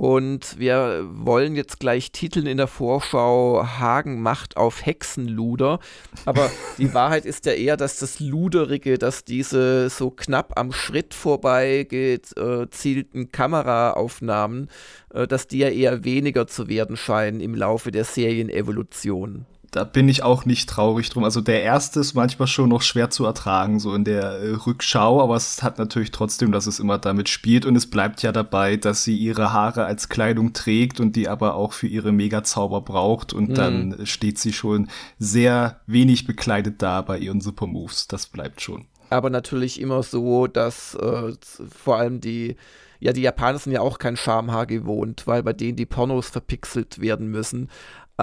Und wir wollen jetzt gleich titeln in der Vorschau, Hagen macht auf Hexenluder. Aber die Wahrheit ist ja eher, dass das Luderige, dass diese so knapp am Schritt vorbei gezielten Kameraaufnahmen, äh, dass die ja eher weniger zu werden scheinen im Laufe der Serienevolution da bin ich auch nicht traurig drum. Also der erste ist manchmal schon noch schwer zu ertragen, so in der äh, Rückschau, aber es hat natürlich trotzdem, dass es immer damit spielt und es bleibt ja dabei, dass sie ihre Haare als Kleidung trägt und die aber auch für ihre Megazauber braucht und mhm. dann steht sie schon sehr wenig bekleidet da bei ihren Supermoves. Das bleibt schon. Aber natürlich immer so, dass äh, vor allem die ja, die Japaner sind ja auch kein Schamhaar gewohnt, weil bei denen die Pornos verpixelt werden müssen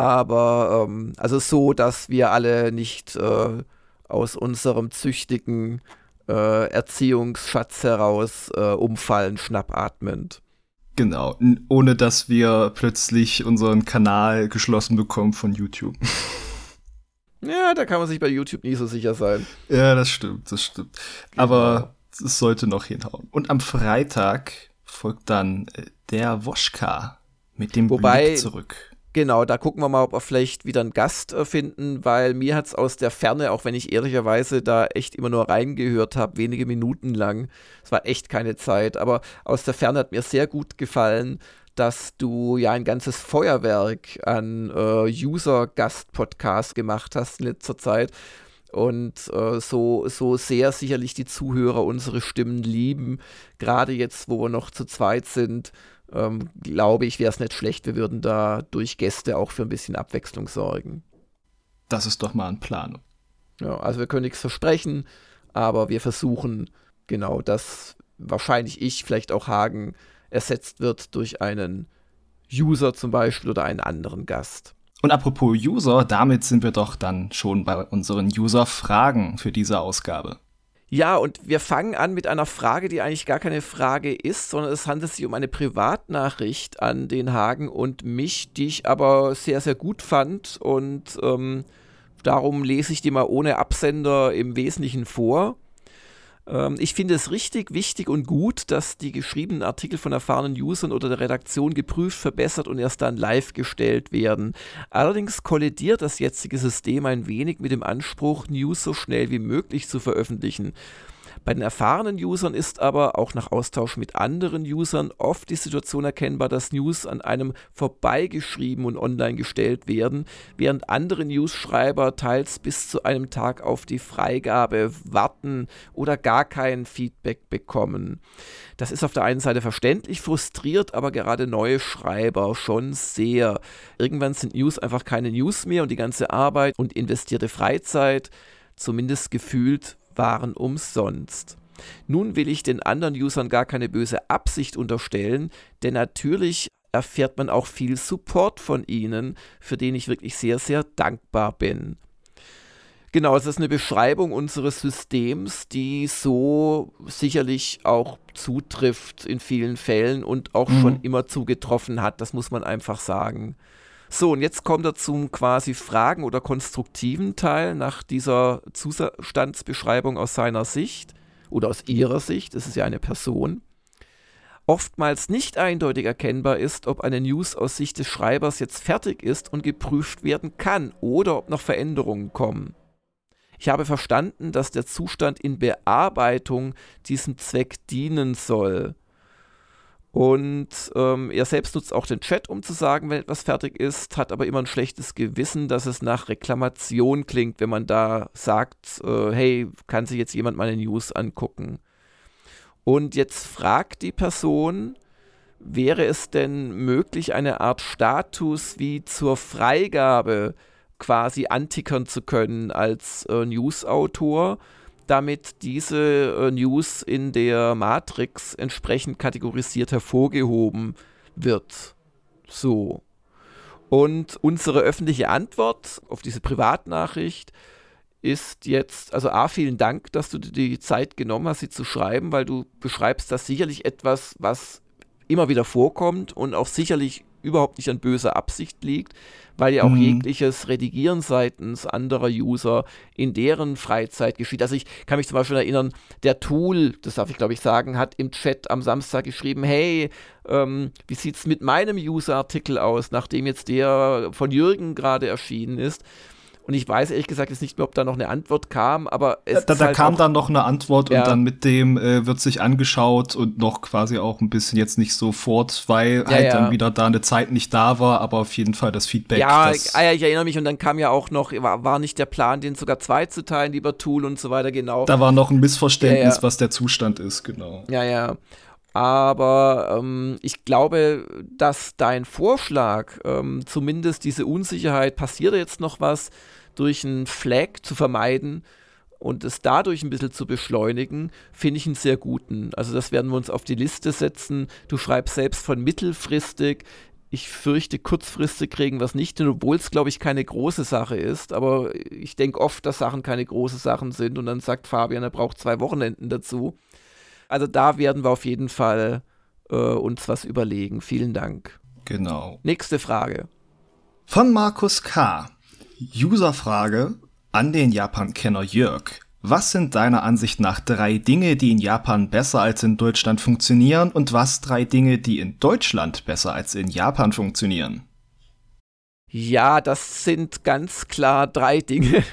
aber ähm, also so, dass wir alle nicht äh, aus unserem züchtigen äh, Erziehungsschatz heraus äh, umfallen, schnappatmend. Genau, ohne dass wir plötzlich unseren Kanal geschlossen bekommen von YouTube. Ja, da kann man sich bei YouTube nie so sicher sein. Ja, das stimmt, das stimmt. Genau. Aber es sollte noch hinhauen. Und am Freitag folgt dann äh, der Woschka mit dem Wobei, Blick zurück. Genau, da gucken wir mal, ob wir vielleicht wieder einen Gast äh, finden, weil mir hat es aus der Ferne, auch wenn ich ehrlicherweise da echt immer nur reingehört habe, wenige Minuten lang, es war echt keine Zeit, aber aus der Ferne hat mir sehr gut gefallen, dass du ja ein ganzes Feuerwerk an äh, User-Gast-Podcasts gemacht hast in letzter Zeit und äh, so, so sehr sicherlich die Zuhörer unsere Stimmen lieben, gerade jetzt, wo wir noch zu zweit sind ähm, glaube ich, wäre es nicht schlecht, wir würden da durch Gäste auch für ein bisschen Abwechslung sorgen. Das ist doch mal ein Plan. Ja, also wir können nichts versprechen, aber wir versuchen genau, dass wahrscheinlich ich, vielleicht auch Hagen, ersetzt wird durch einen User zum Beispiel oder einen anderen Gast. Und apropos User, damit sind wir doch dann schon bei unseren User-Fragen für diese Ausgabe. Ja, und wir fangen an mit einer Frage, die eigentlich gar keine Frage ist, sondern es handelt sich um eine Privatnachricht an den Hagen und mich, die ich aber sehr, sehr gut fand und ähm, Darum lese ich die mal ohne Absender im Wesentlichen vor. Ähm, ich finde es richtig, wichtig und gut, dass die geschriebenen Artikel von erfahrenen Usern oder der Redaktion geprüft, verbessert und erst dann live gestellt werden. Allerdings kollidiert das jetzige System ein wenig mit dem Anspruch, News so schnell wie möglich zu veröffentlichen. Bei den erfahrenen Usern ist aber auch nach Austausch mit anderen Usern oft die Situation erkennbar, dass News an einem vorbeigeschrieben und online gestellt werden, während andere News-Schreiber teils bis zu einem Tag auf die Freigabe warten oder gar kein Feedback bekommen. Das ist auf der einen Seite verständlich, frustriert aber gerade neue Schreiber schon sehr. Irgendwann sind News einfach keine News mehr und die ganze Arbeit und investierte Freizeit, zumindest gefühlt, waren umsonst. Nun will ich den anderen Usern gar keine böse Absicht unterstellen, denn natürlich erfährt man auch viel Support von ihnen, für den ich wirklich sehr, sehr dankbar bin. Genau, es ist eine Beschreibung unseres Systems, die so sicherlich auch zutrifft in vielen Fällen und auch mhm. schon immer zugetroffen hat, das muss man einfach sagen. So, und jetzt kommt er zum quasi Fragen- oder konstruktiven Teil nach dieser Zustandsbeschreibung aus seiner Sicht oder aus ihrer Sicht, es ist ja eine Person. Oftmals nicht eindeutig erkennbar ist, ob eine News aus Sicht des Schreibers jetzt fertig ist und geprüft werden kann oder ob noch Veränderungen kommen. Ich habe verstanden, dass der Zustand in Bearbeitung diesem Zweck dienen soll. Und ähm, er selbst nutzt auch den Chat, um zu sagen, wenn etwas fertig ist, hat aber immer ein schlechtes Gewissen, dass es nach Reklamation klingt, wenn man da sagt, äh, hey, kann sich jetzt jemand meine News angucken? Und jetzt fragt die Person, wäre es denn möglich, eine Art Status wie zur Freigabe quasi antickern zu können als äh, Newsautor? Damit diese äh, News in der Matrix entsprechend kategorisiert hervorgehoben wird. So. Und unsere öffentliche Antwort auf diese Privatnachricht ist jetzt, also A, vielen Dank, dass du dir die Zeit genommen hast, sie zu schreiben, weil du beschreibst das sicherlich etwas, was immer wieder vorkommt und auch sicherlich überhaupt nicht an böser Absicht liegt, weil ja auch mhm. jegliches Redigieren seitens anderer User in deren Freizeit geschieht. Also ich kann mich zum Beispiel erinnern, der Tool, das darf ich glaube ich sagen, hat im Chat am Samstag geschrieben, hey, ähm, wie sieht es mit meinem User-Artikel aus, nachdem jetzt der von Jürgen gerade erschienen ist. Und ich weiß ehrlich gesagt jetzt nicht mehr, ob da noch eine Antwort kam, aber es Da, da halt kam dann noch eine Antwort ja. und dann mit dem äh, wird sich angeschaut und noch quasi auch ein bisschen jetzt nicht sofort, weil ja, halt ja. dann wieder da eine Zeit nicht da war, aber auf jeden Fall das Feedback. Ja, das ah, ja, ich erinnere mich und dann kam ja auch noch, war, war nicht der Plan, den sogar zwei zu teilen, lieber Tool und so weiter, genau. Da war noch ein Missverständnis, was der Zustand ist, genau. Ja, ja. Aber ähm, ich glaube, dass dein Vorschlag, ähm, zumindest diese Unsicherheit, passiert jetzt noch was, durch einen Flag zu vermeiden und es dadurch ein bisschen zu beschleunigen, finde ich einen sehr guten. Also das werden wir uns auf die Liste setzen. Du schreibst selbst von mittelfristig. Ich fürchte, kurzfristig kriegen wir es nicht obwohl es, glaube ich, keine große Sache ist. Aber ich denke oft, dass Sachen keine große Sachen sind. Und dann sagt Fabian, er braucht zwei Wochenenden dazu. Also da werden wir auf jeden Fall äh, uns was überlegen. Vielen Dank. Genau. Nächste Frage. Von Markus K. Userfrage an den Japan-Kenner Jörg. Was sind deiner Ansicht nach drei Dinge, die in Japan besser als in Deutschland funktionieren und was drei Dinge, die in Deutschland besser als in Japan funktionieren? Ja, das sind ganz klar drei Dinge.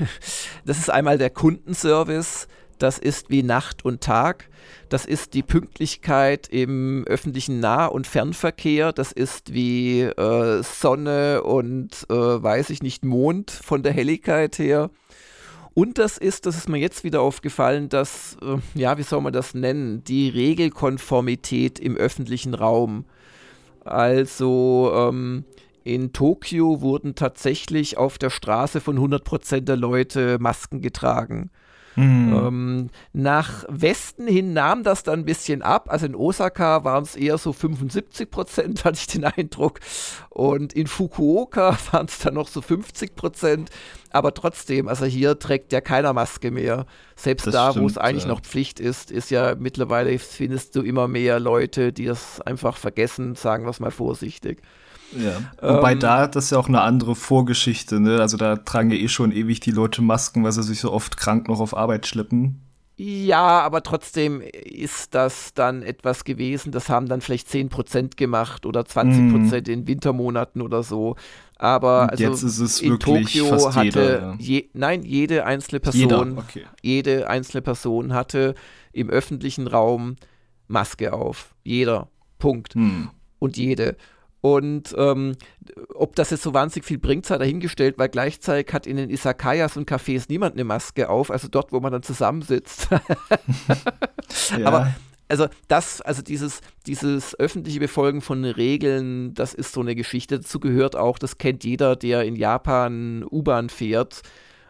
Das ist einmal der Kundenservice, das ist wie Nacht und Tag, das ist die Pünktlichkeit im öffentlichen Nah- und Fernverkehr. Das ist wie äh, Sonne und äh, weiß ich nicht, Mond von der Helligkeit her. Und das ist, das ist mir jetzt wieder aufgefallen, dass, äh, ja, wie soll man das nennen, die Regelkonformität im öffentlichen Raum. Also ähm, in Tokio wurden tatsächlich auf der Straße von 100% der Leute Masken getragen. Mhm. Ähm, nach Westen hin nahm das dann ein bisschen ab. Also in Osaka waren es eher so 75 Prozent, hatte ich den Eindruck. Und in Fukuoka waren es dann noch so 50 Prozent. Aber trotzdem, also hier trägt ja keiner Maske mehr. Selbst das da, wo es eigentlich ja. noch Pflicht ist, ist ja mittlerweile findest du immer mehr Leute, die das einfach vergessen, sagen wir es mal vorsichtig. Ja. Wobei ähm, da, das ist ja auch eine andere Vorgeschichte, ne? Also da tragen ja eh schon ewig die Leute Masken, weil sie sich so oft krank noch auf Arbeit schleppen. Ja, aber trotzdem ist das dann etwas gewesen, das haben dann vielleicht 10% gemacht oder 20% mm. in Wintermonaten oder so. Aber also jetzt ist es in Tokio hatte jeder, ja. je, nein, jede einzelne Person. Okay. jede einzelne Person hatte im öffentlichen Raum Maske auf. Jeder. Punkt. Hm. Und jede. Und ähm, ob das jetzt so wahnsinnig viel bringt, sei dahingestellt, weil gleichzeitig hat in den Isakayas und Cafés niemand eine Maske auf, also dort, wo man dann zusammensitzt. ja. Aber also das, also dieses, dieses öffentliche Befolgen von Regeln, das ist so eine Geschichte. Dazu gehört auch, das kennt jeder, der in Japan U-Bahn fährt,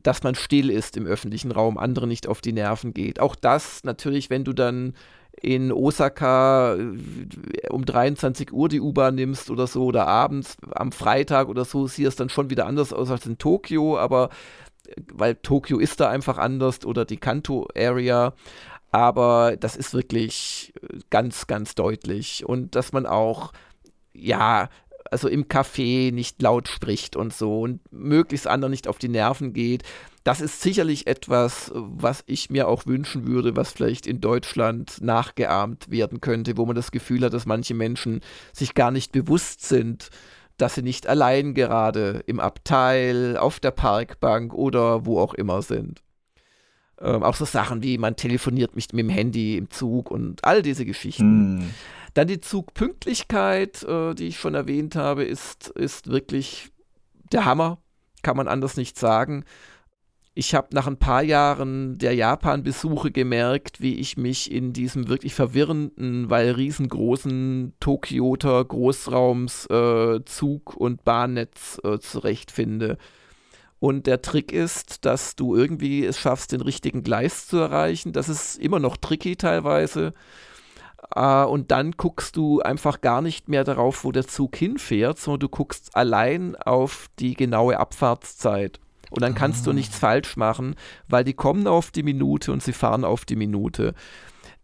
dass man still ist im öffentlichen Raum, andere nicht auf die Nerven geht. Auch das natürlich, wenn du dann in Osaka äh, um 23 Uhr die U-Bahn nimmst oder so oder abends am Freitag oder so, sieht es dann schon wieder anders aus als in Tokio, aber äh, weil Tokio ist da einfach anders oder die Kanto-Area. Aber das ist wirklich äh, ganz, ganz deutlich. Und dass man auch, ja, also im Café nicht laut spricht und so und möglichst anderen nicht auf die Nerven geht das ist sicherlich etwas, was ich mir auch wünschen würde, was vielleicht in Deutschland nachgeahmt werden könnte, wo man das Gefühl hat, dass manche Menschen sich gar nicht bewusst sind, dass sie nicht allein gerade im Abteil, auf der Parkbank oder wo auch immer sind. Ähm, auch so Sachen wie man telefoniert mich mit dem Handy im Zug und all diese Geschichten. Mm. Dann die Zugpünktlichkeit, äh, die ich schon erwähnt habe, ist, ist wirklich der Hammer, kann man anders nicht sagen ich habe nach ein paar Jahren der Japan-Besuche gemerkt, wie ich mich in diesem wirklich verwirrenden, weil riesengroßen Tokioter Großraums äh, und Bahnnetz äh, zurechtfinde. Und der Trick ist, dass du irgendwie es schaffst, den richtigen Gleis zu erreichen. Das ist immer noch tricky teilweise. Uh, und dann guckst du einfach gar nicht mehr darauf, wo der Zug hinfährt, sondern du guckst allein auf die genaue Abfahrtszeit. Und dann kannst ah. du nichts falsch machen, weil die kommen auf die Minute und sie fahren auf die Minute.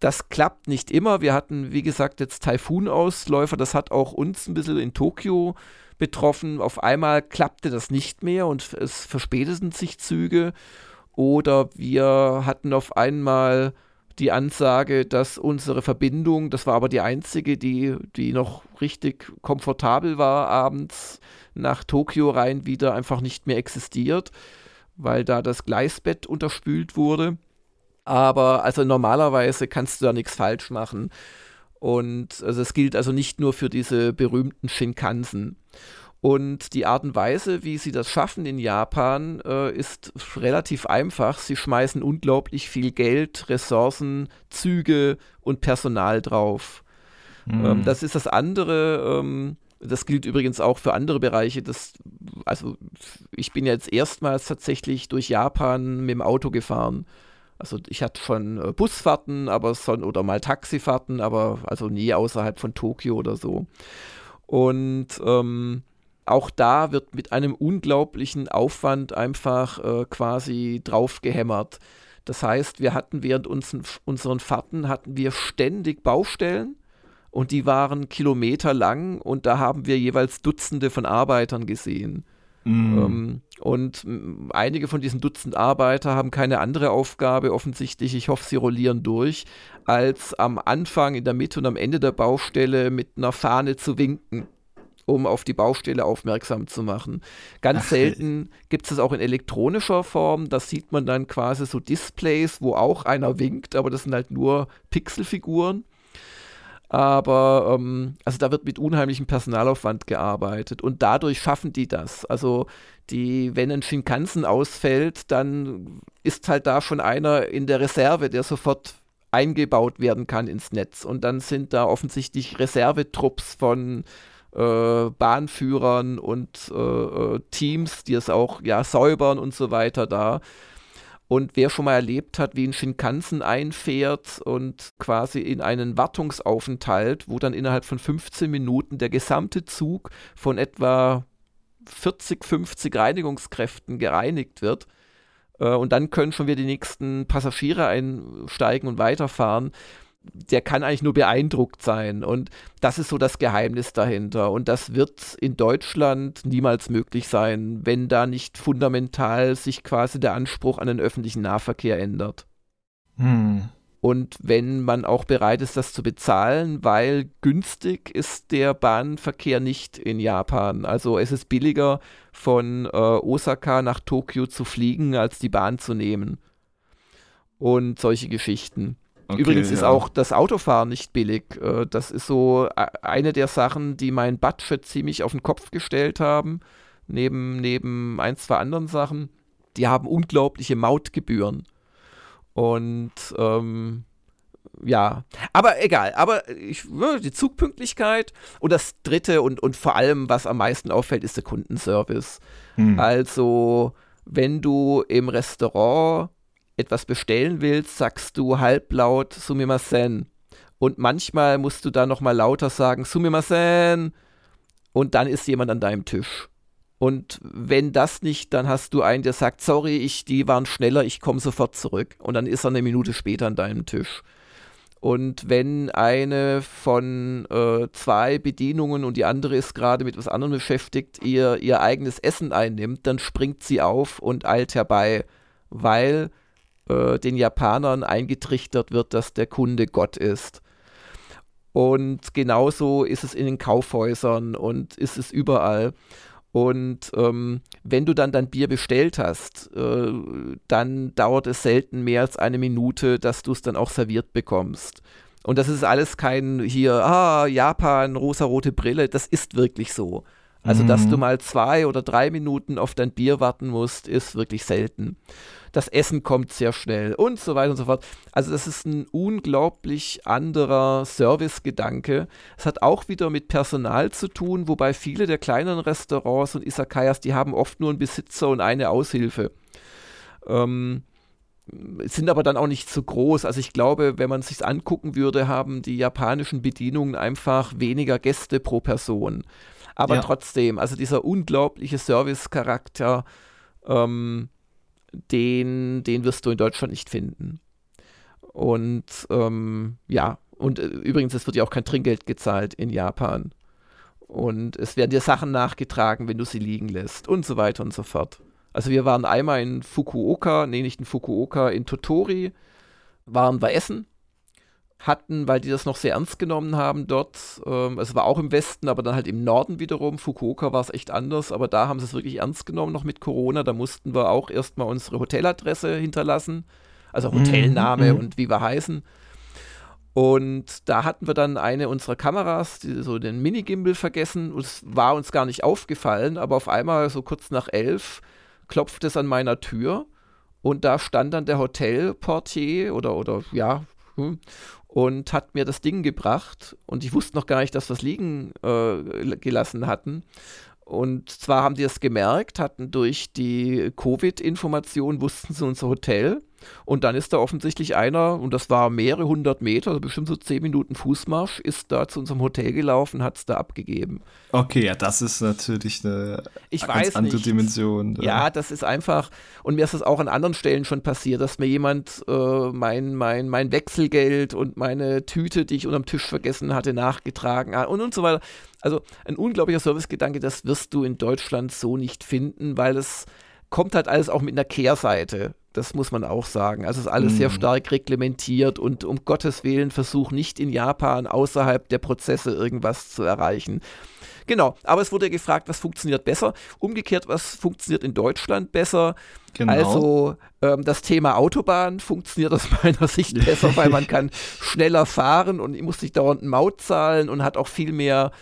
Das klappt nicht immer. Wir hatten, wie gesagt, jetzt Taifunausläufer. Das hat auch uns ein bisschen in Tokio betroffen. Auf einmal klappte das nicht mehr und es verspäteten sich Züge. Oder wir hatten auf einmal die Ansage, dass unsere Verbindung, das war aber die einzige, die, die noch richtig komfortabel war abends, nach Tokio rein wieder einfach nicht mehr existiert, weil da das Gleisbett unterspült wurde. Aber also normalerweise kannst du da nichts falsch machen. Und also es gilt also nicht nur für diese berühmten Shinkansen. Und die Art und Weise, wie sie das schaffen in Japan, äh, ist relativ einfach. Sie schmeißen unglaublich viel Geld, Ressourcen, Züge und Personal drauf. Mhm. Ähm, das ist das andere. Ähm, das gilt übrigens auch für andere Bereiche. Das, also ich bin jetzt erstmals tatsächlich durch Japan mit dem Auto gefahren. Also ich hatte schon äh, Busfahrten, aber son oder mal Taxifahrten, aber also nie außerhalb von Tokio oder so. Und ähm, auch da wird mit einem unglaublichen Aufwand einfach äh, quasi draufgehämmert. Das heißt, wir hatten während uns, unseren Fahrten hatten wir ständig Baustellen und die waren Kilometer lang und da haben wir jeweils Dutzende von Arbeitern gesehen. Mm. Und einige von diesen Dutzend Arbeiter haben keine andere Aufgabe, offensichtlich, ich hoffe, sie rollieren durch, als am Anfang, in der Mitte und am Ende der Baustelle mit einer Fahne zu winken um auf die Baustelle aufmerksam zu machen. Ganz Ach, selten gibt es das auch in elektronischer Form. Das sieht man dann quasi so Displays, wo auch einer winkt, aber das sind halt nur Pixelfiguren. Aber ähm, also da wird mit unheimlichem Personalaufwand gearbeitet und dadurch schaffen die das. Also die, wenn ein Shinkansen ausfällt, dann ist halt da schon einer in der Reserve, der sofort eingebaut werden kann ins Netz. Und dann sind da offensichtlich Reservetrupps von äh, Bahnführern und äh, äh, Teams, die es auch ja säubern und so weiter da. Und wer schon mal erlebt hat, wie ein Shinkansen einfährt und quasi in einen Wartungsaufenthalt, wo dann innerhalb von 15 Minuten der gesamte Zug von etwa 40, 50 Reinigungskräften gereinigt wird, äh, und dann können schon wieder die nächsten Passagiere einsteigen und weiterfahren der kann eigentlich nur beeindruckt sein. Und das ist so das Geheimnis dahinter. Und das wird in Deutschland niemals möglich sein, wenn da nicht fundamental sich quasi der Anspruch an den öffentlichen Nahverkehr ändert. Hm. Und wenn man auch bereit ist, das zu bezahlen, weil günstig ist der Bahnverkehr nicht in Japan. Also es ist billiger von äh, Osaka nach Tokio zu fliegen, als die Bahn zu nehmen. Und solche Geschichten. Okay, Übrigens ist auch das Autofahren nicht billig. Äh, das ist so äh, eine der Sachen, die mein Budget ziemlich auf den Kopf gestellt haben, neben, neben ein, zwei anderen Sachen. Die haben unglaubliche Mautgebühren. Und ähm, ja, aber egal. Aber ich, die Zugpünktlichkeit und das dritte und, und vor allem, was am meisten auffällt, ist der Kundenservice. Hm. Also, wenn du im Restaurant etwas bestellen willst, sagst du halblaut Sumimasen. Und manchmal musst du da nochmal lauter sagen Sumimasen. Und dann ist jemand an deinem Tisch. Und wenn das nicht, dann hast du einen, der sagt, sorry, ich, die waren schneller, ich komme sofort zurück. Und dann ist er eine Minute später an deinem Tisch. Und wenn eine von äh, zwei Bedienungen und die andere ist gerade mit was anderem beschäftigt, ihr, ihr eigenes Essen einnimmt, dann springt sie auf und eilt herbei, weil äh, den Japanern eingetrichtert wird, dass der Kunde Gott ist. Und genauso ist es in den Kaufhäusern und ist es überall. Und ähm, wenn du dann dein Bier bestellt hast, äh, dann dauert es selten mehr als eine Minute, dass du es dann auch serviert bekommst. Und das ist alles kein hier, ah, Japan, rosarote Brille, das ist wirklich so. Also, mhm. dass du mal zwei oder drei Minuten auf dein Bier warten musst, ist wirklich selten das Essen kommt sehr schnell und so weiter und so fort. Also das ist ein unglaublich anderer Servicegedanke. Es hat auch wieder mit Personal zu tun, wobei viele der kleineren Restaurants und Isakayas, die haben oft nur einen Besitzer und eine Aushilfe. Ähm, sind aber dann auch nicht so groß. Also ich glaube, wenn man sich angucken würde, haben die japanischen Bedienungen einfach weniger Gäste pro Person. Aber ja. trotzdem, also dieser unglaubliche Service-Charakter, ähm, den, den wirst du in Deutschland nicht finden. Und ähm, ja, und äh, übrigens, es wird ja auch kein Trinkgeld gezahlt in Japan. Und es werden dir Sachen nachgetragen, wenn du sie liegen lässt und so weiter und so fort. Also wir waren einmal in Fukuoka, nee, nicht in Fukuoka, in Totori, waren wir essen hatten, weil die das noch sehr ernst genommen haben dort. Ähm, es war auch im Westen, aber dann halt im Norden wiederum. Fukuoka war es echt anders, aber da haben sie es wirklich ernst genommen, noch mit Corona. Da mussten wir auch erstmal unsere Hoteladresse hinterlassen, also mhm, Hotelname mhm. und wie wir heißen. Und da hatten wir dann eine unserer Kameras, die, so den Mini-Gimbal vergessen. Es war uns gar nicht aufgefallen, aber auf einmal, so kurz nach elf, klopfte es an meiner Tür. Und da stand dann der Hotelportier oder, oder ja, hm, und hat mir das Ding gebracht und ich wusste noch gar nicht, dass wir es liegen äh, gelassen hatten. Und zwar haben die es gemerkt, hatten durch die Covid-Information, wussten sie unser Hotel und dann ist da offensichtlich einer, und das war mehrere hundert Meter, also bestimmt so zehn Minuten Fußmarsch, ist da zu unserem Hotel gelaufen, hat es da abgegeben. Okay, ja, das ist natürlich eine ich ganz andere nicht. Dimension. Ja. ja. das ist einfach, und mir ist das auch an anderen Stellen schon passiert, dass mir jemand äh, mein, mein, mein Wechselgeld und meine Tüte, die ich unterm Tisch vergessen hatte, nachgetragen hat und, und so weiter. Also ein unglaublicher Servicegedanke, das wirst du in Deutschland so nicht finden, weil es kommt halt alles auch mit einer Kehrseite. Das muss man auch sagen. Also es ist alles mm. sehr mhm. stark reglementiert und um Gottes Willen versuch nicht in Japan außerhalb der Prozesse irgendwas zu erreichen. Genau, aber es wurde gefragt, was funktioniert besser. Umgekehrt, was funktioniert in Deutschland besser? Genau. Also ähm, das Thema Autobahn funktioniert aus meiner Sicht besser, weil man kann schneller fahren und muss nicht dauernd Maut zahlen und hat auch viel mehr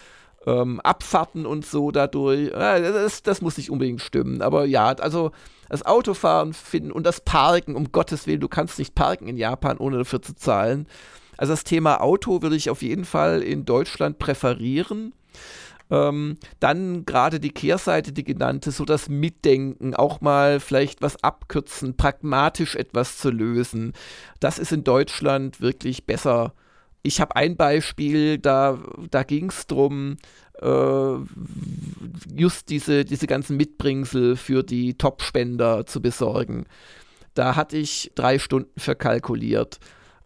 ähm, Abfahrten und so dadurch. Äh, das, das muss nicht unbedingt stimmen. Aber ja, also das Autofahren finden und das Parken, um Gottes Willen, du kannst nicht parken in Japan, ohne dafür zu zahlen. Also das Thema Auto würde ich auf jeden Fall in Deutschland präferieren. Ähm, dann gerade die Kehrseite, die genannte, so das Mitdenken, auch mal vielleicht was abkürzen, pragmatisch etwas zu lösen. Das ist in Deutschland wirklich besser. Ich habe ein Beispiel, da, da ging es darum, äh, just diese, diese ganzen Mitbringsel für die Top-Spender zu besorgen. Da hatte ich drei Stunden verkalkuliert.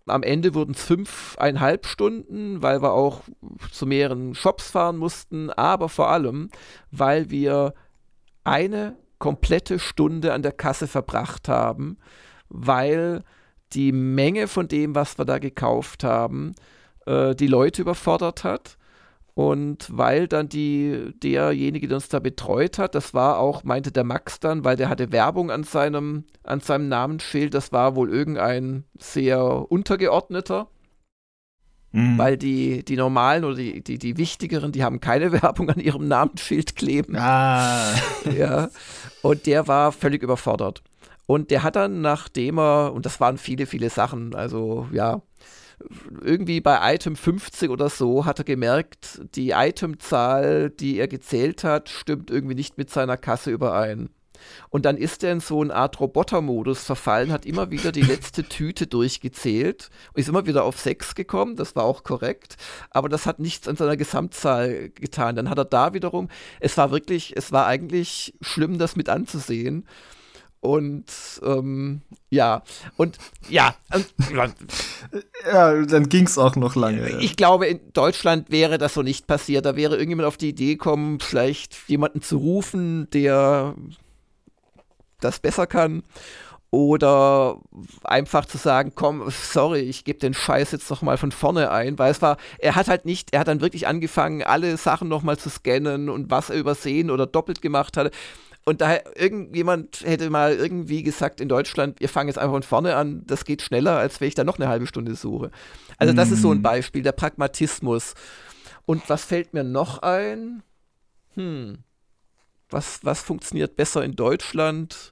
Am Ende wurden es fünfeinhalb Stunden, weil wir auch zu mehreren Shops fahren mussten, aber vor allem, weil wir eine komplette Stunde an der Kasse verbracht haben, weil die Menge von dem, was wir da gekauft haben, äh, die Leute überfordert hat. Und weil dann die, derjenige, der uns da betreut hat, das war auch, meinte der Max dann, weil der hatte Werbung an seinem, an seinem Namensschild, das war wohl irgendein sehr untergeordneter. Mhm. Weil die, die normalen oder die, die, die wichtigeren, die haben keine Werbung an ihrem Namensschild kleben. Ah. ja. Und der war völlig überfordert. Und der hat dann, nachdem er, und das waren viele, viele Sachen, also ja, irgendwie bei Item 50 oder so hat er gemerkt, die Itemzahl, die er gezählt hat, stimmt irgendwie nicht mit seiner Kasse überein. Und dann ist er in so eine Art Robotermodus verfallen, hat immer wieder die letzte Tüte durchgezählt und ist immer wieder auf 6 gekommen, das war auch korrekt, aber das hat nichts an seiner Gesamtzahl getan. Dann hat er da wiederum, es war wirklich, es war eigentlich schlimm, das mit anzusehen. Und ähm, ja, und ja. ja, dann ging es auch noch lange. Ich glaube, in Deutschland wäre das so nicht passiert. Da wäre irgendjemand auf die Idee gekommen, vielleicht jemanden zu rufen, der das besser kann. Oder einfach zu sagen, komm, sorry, ich gebe den Scheiß jetzt noch mal von vorne ein, weil es war, er hat halt nicht, er hat dann wirklich angefangen, alle Sachen noch mal zu scannen und was er übersehen oder doppelt gemacht hatte. Und daher irgendjemand hätte mal irgendwie gesagt in Deutschland, wir fangen jetzt einfach von vorne an, das geht schneller, als wenn ich da noch eine halbe Stunde suche. Also das mm. ist so ein mhm. Beispiel, der Pragmatismus. Und was fällt mir noch ein? Hm. Was, was funktioniert besser in Deutschland?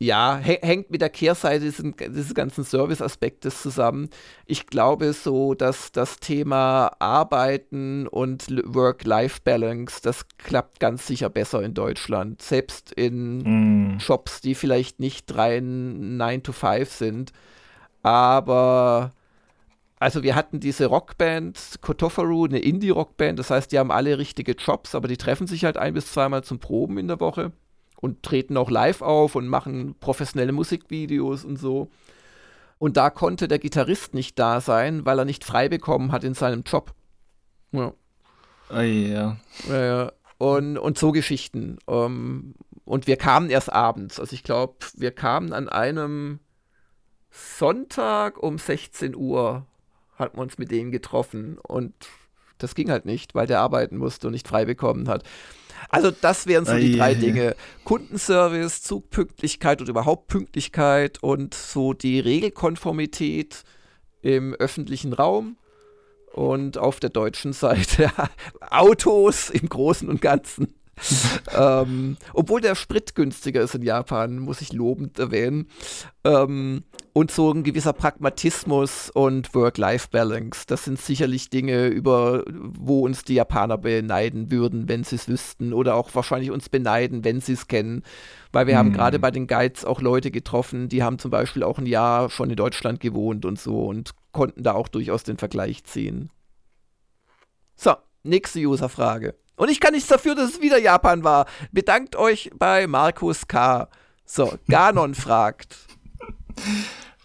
Ja, hängt mit der Kehrseite diesen, dieses ganzen Service-Aspektes zusammen. Ich glaube so, dass das Thema Arbeiten und Work-Life-Balance, das klappt ganz sicher besser in Deutschland. Selbst in mm. Jobs, die vielleicht nicht rein 9 to 5 sind. Aber also wir hatten diese Rockband, Kotofaru, eine Indie-Rockband, das heißt, die haben alle richtige Jobs, aber die treffen sich halt ein bis zweimal zum Proben in der Woche und treten auch live auf und machen professionelle Musikvideos und so. Und da konnte der Gitarrist nicht da sein, weil er nicht frei bekommen hat in seinem Job. Ja. Oh, ja. ja und, und so Geschichten. Um, ähm, und wir kamen erst abends. Also ich glaube, wir kamen an einem Sonntag um 16 Uhr, hatten wir uns mit denen getroffen. Und das ging halt nicht, weil der arbeiten musste und nicht frei bekommen hat. Also das wären so die drei Dinge. Kundenservice, Zugpünktlichkeit und überhaupt Pünktlichkeit und so die Regelkonformität im öffentlichen Raum und auf der deutschen Seite Autos im Großen und Ganzen. ähm, obwohl der Sprit günstiger ist in Japan, muss ich lobend erwähnen. Ähm, und so ein gewisser Pragmatismus und Work-Life-Balance. Das sind sicherlich Dinge, über wo uns die Japaner beneiden würden, wenn sie es wüssten. Oder auch wahrscheinlich uns beneiden, wenn sie es kennen. Weil wir hm. haben gerade bei den Guides auch Leute getroffen, die haben zum Beispiel auch ein Jahr schon in Deutschland gewohnt und so und konnten da auch durchaus den Vergleich ziehen. So, nächste User-Frage. Und ich kann nichts dafür, dass es wieder Japan war. Bedankt euch bei Markus K. So, Ganon fragt.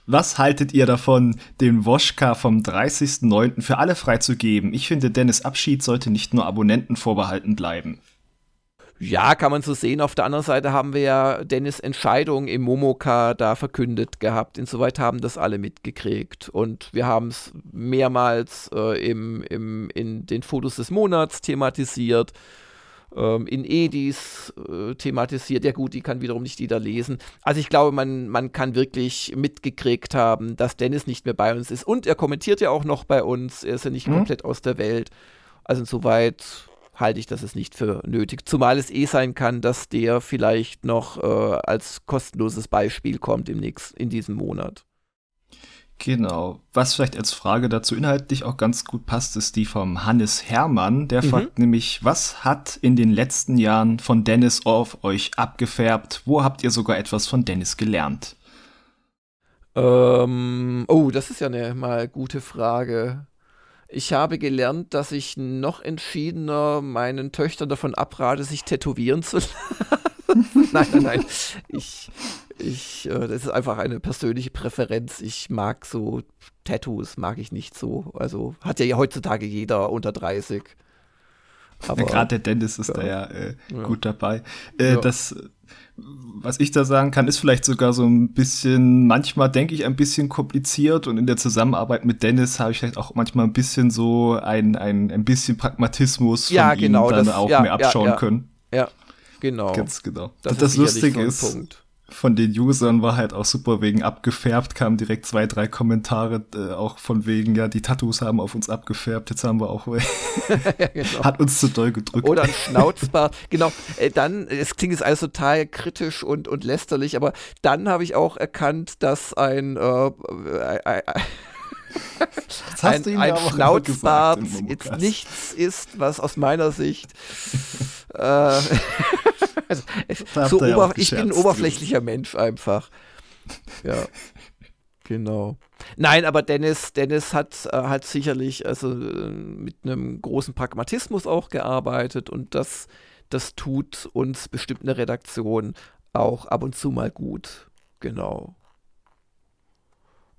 Was haltet ihr davon, den Woschka vom 30.09. für alle freizugeben? Ich finde, Dennis Abschied sollte nicht nur Abonnenten vorbehalten bleiben. Ja, kann man so sehen. Auf der anderen Seite haben wir ja Dennis Entscheidung im Momoka da verkündet gehabt. Insoweit haben das alle mitgekriegt. Und wir haben es mehrmals äh, im, im, in den Fotos des Monats thematisiert. Ähm, in Edis äh, thematisiert. Ja gut, die kann wiederum nicht jeder lesen. Also ich glaube, man, man kann wirklich mitgekriegt haben, dass Dennis nicht mehr bei uns ist. Und er kommentiert ja auch noch bei uns. Er ist ja nicht mhm. komplett aus der Welt. Also insoweit halte ich das nicht für nötig. Zumal es eh sein kann, dass der vielleicht noch äh, als kostenloses Beispiel kommt im nächsten, in diesem Monat. Genau. Was vielleicht als Frage dazu inhaltlich auch ganz gut passt, ist die vom Hannes Hermann. Der mhm. fragt nämlich, was hat in den letzten Jahren von Dennis auf euch abgefärbt? Wo habt ihr sogar etwas von Dennis gelernt? Ähm, oh, das ist ja eine mal gute Frage. Ich habe gelernt, dass ich noch entschiedener meinen Töchtern davon abrate, sich tätowieren zu lassen. nein, nein, nein. Ich, Ich, äh, das ist einfach eine persönliche Präferenz. Ich mag so Tattoos, mag ich nicht so. Also hat ja heutzutage jeder unter 30. Aber gerade der Dennis ist ja. da ja, äh, ja, gut dabei. Äh, ja. Das, was ich da sagen kann, ist vielleicht sogar so ein bisschen, manchmal denke ich ein bisschen kompliziert und in der Zusammenarbeit mit Dennis habe ich vielleicht auch manchmal ein bisschen so ein, ein, ein bisschen Pragmatismus von ja, genau, ihm dann das, auch mehr abschauen können. Ja, genau. Ganz genau. Das, das Lustige so ist, Punkt von den Usern war halt auch super wegen abgefärbt, kamen direkt zwei, drei Kommentare, äh, auch von wegen, ja, die Tattoos haben auf uns abgefärbt, jetzt haben wir auch, ja, genau. hat uns zu doll gedrückt. Oder ein Schnauzbart, genau, äh, dann, es klingt jetzt alles total kritisch und, und lästerlich, aber dann habe ich auch erkannt, dass ein, äh, äh, äh ein, ein Schnauzbart jetzt nichts ist, was aus meiner Sicht äh, also, so ober ich bin ein oberflächlicher. Mensch einfach. Ja. Genau. Nein, aber Dennis, Dennis hat, äh, hat sicherlich also mit einem großen Pragmatismus auch gearbeitet und das, das tut uns bestimmt eine Redaktion auch ab und zu mal gut. Genau.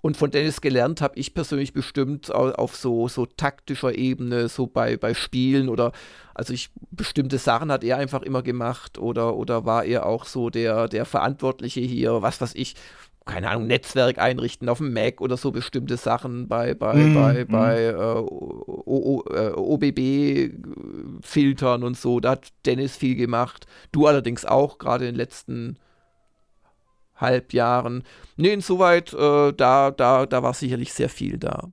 Und von Dennis gelernt habe ich persönlich bestimmt auf so, so taktischer Ebene, so bei, bei Spielen oder, also ich, bestimmte Sachen hat er einfach immer gemacht oder, oder war er auch so der, der Verantwortliche hier, was weiß ich, keine Ahnung, Netzwerk einrichten auf dem Mac oder so bestimmte Sachen bei, bei, mm, bei, mm. bei äh, OBB-Filtern äh, und so. Da hat Dennis viel gemacht. Du allerdings auch, gerade in den letzten Jahren. Nee, insoweit, äh, da, da, da war sicherlich sehr viel da.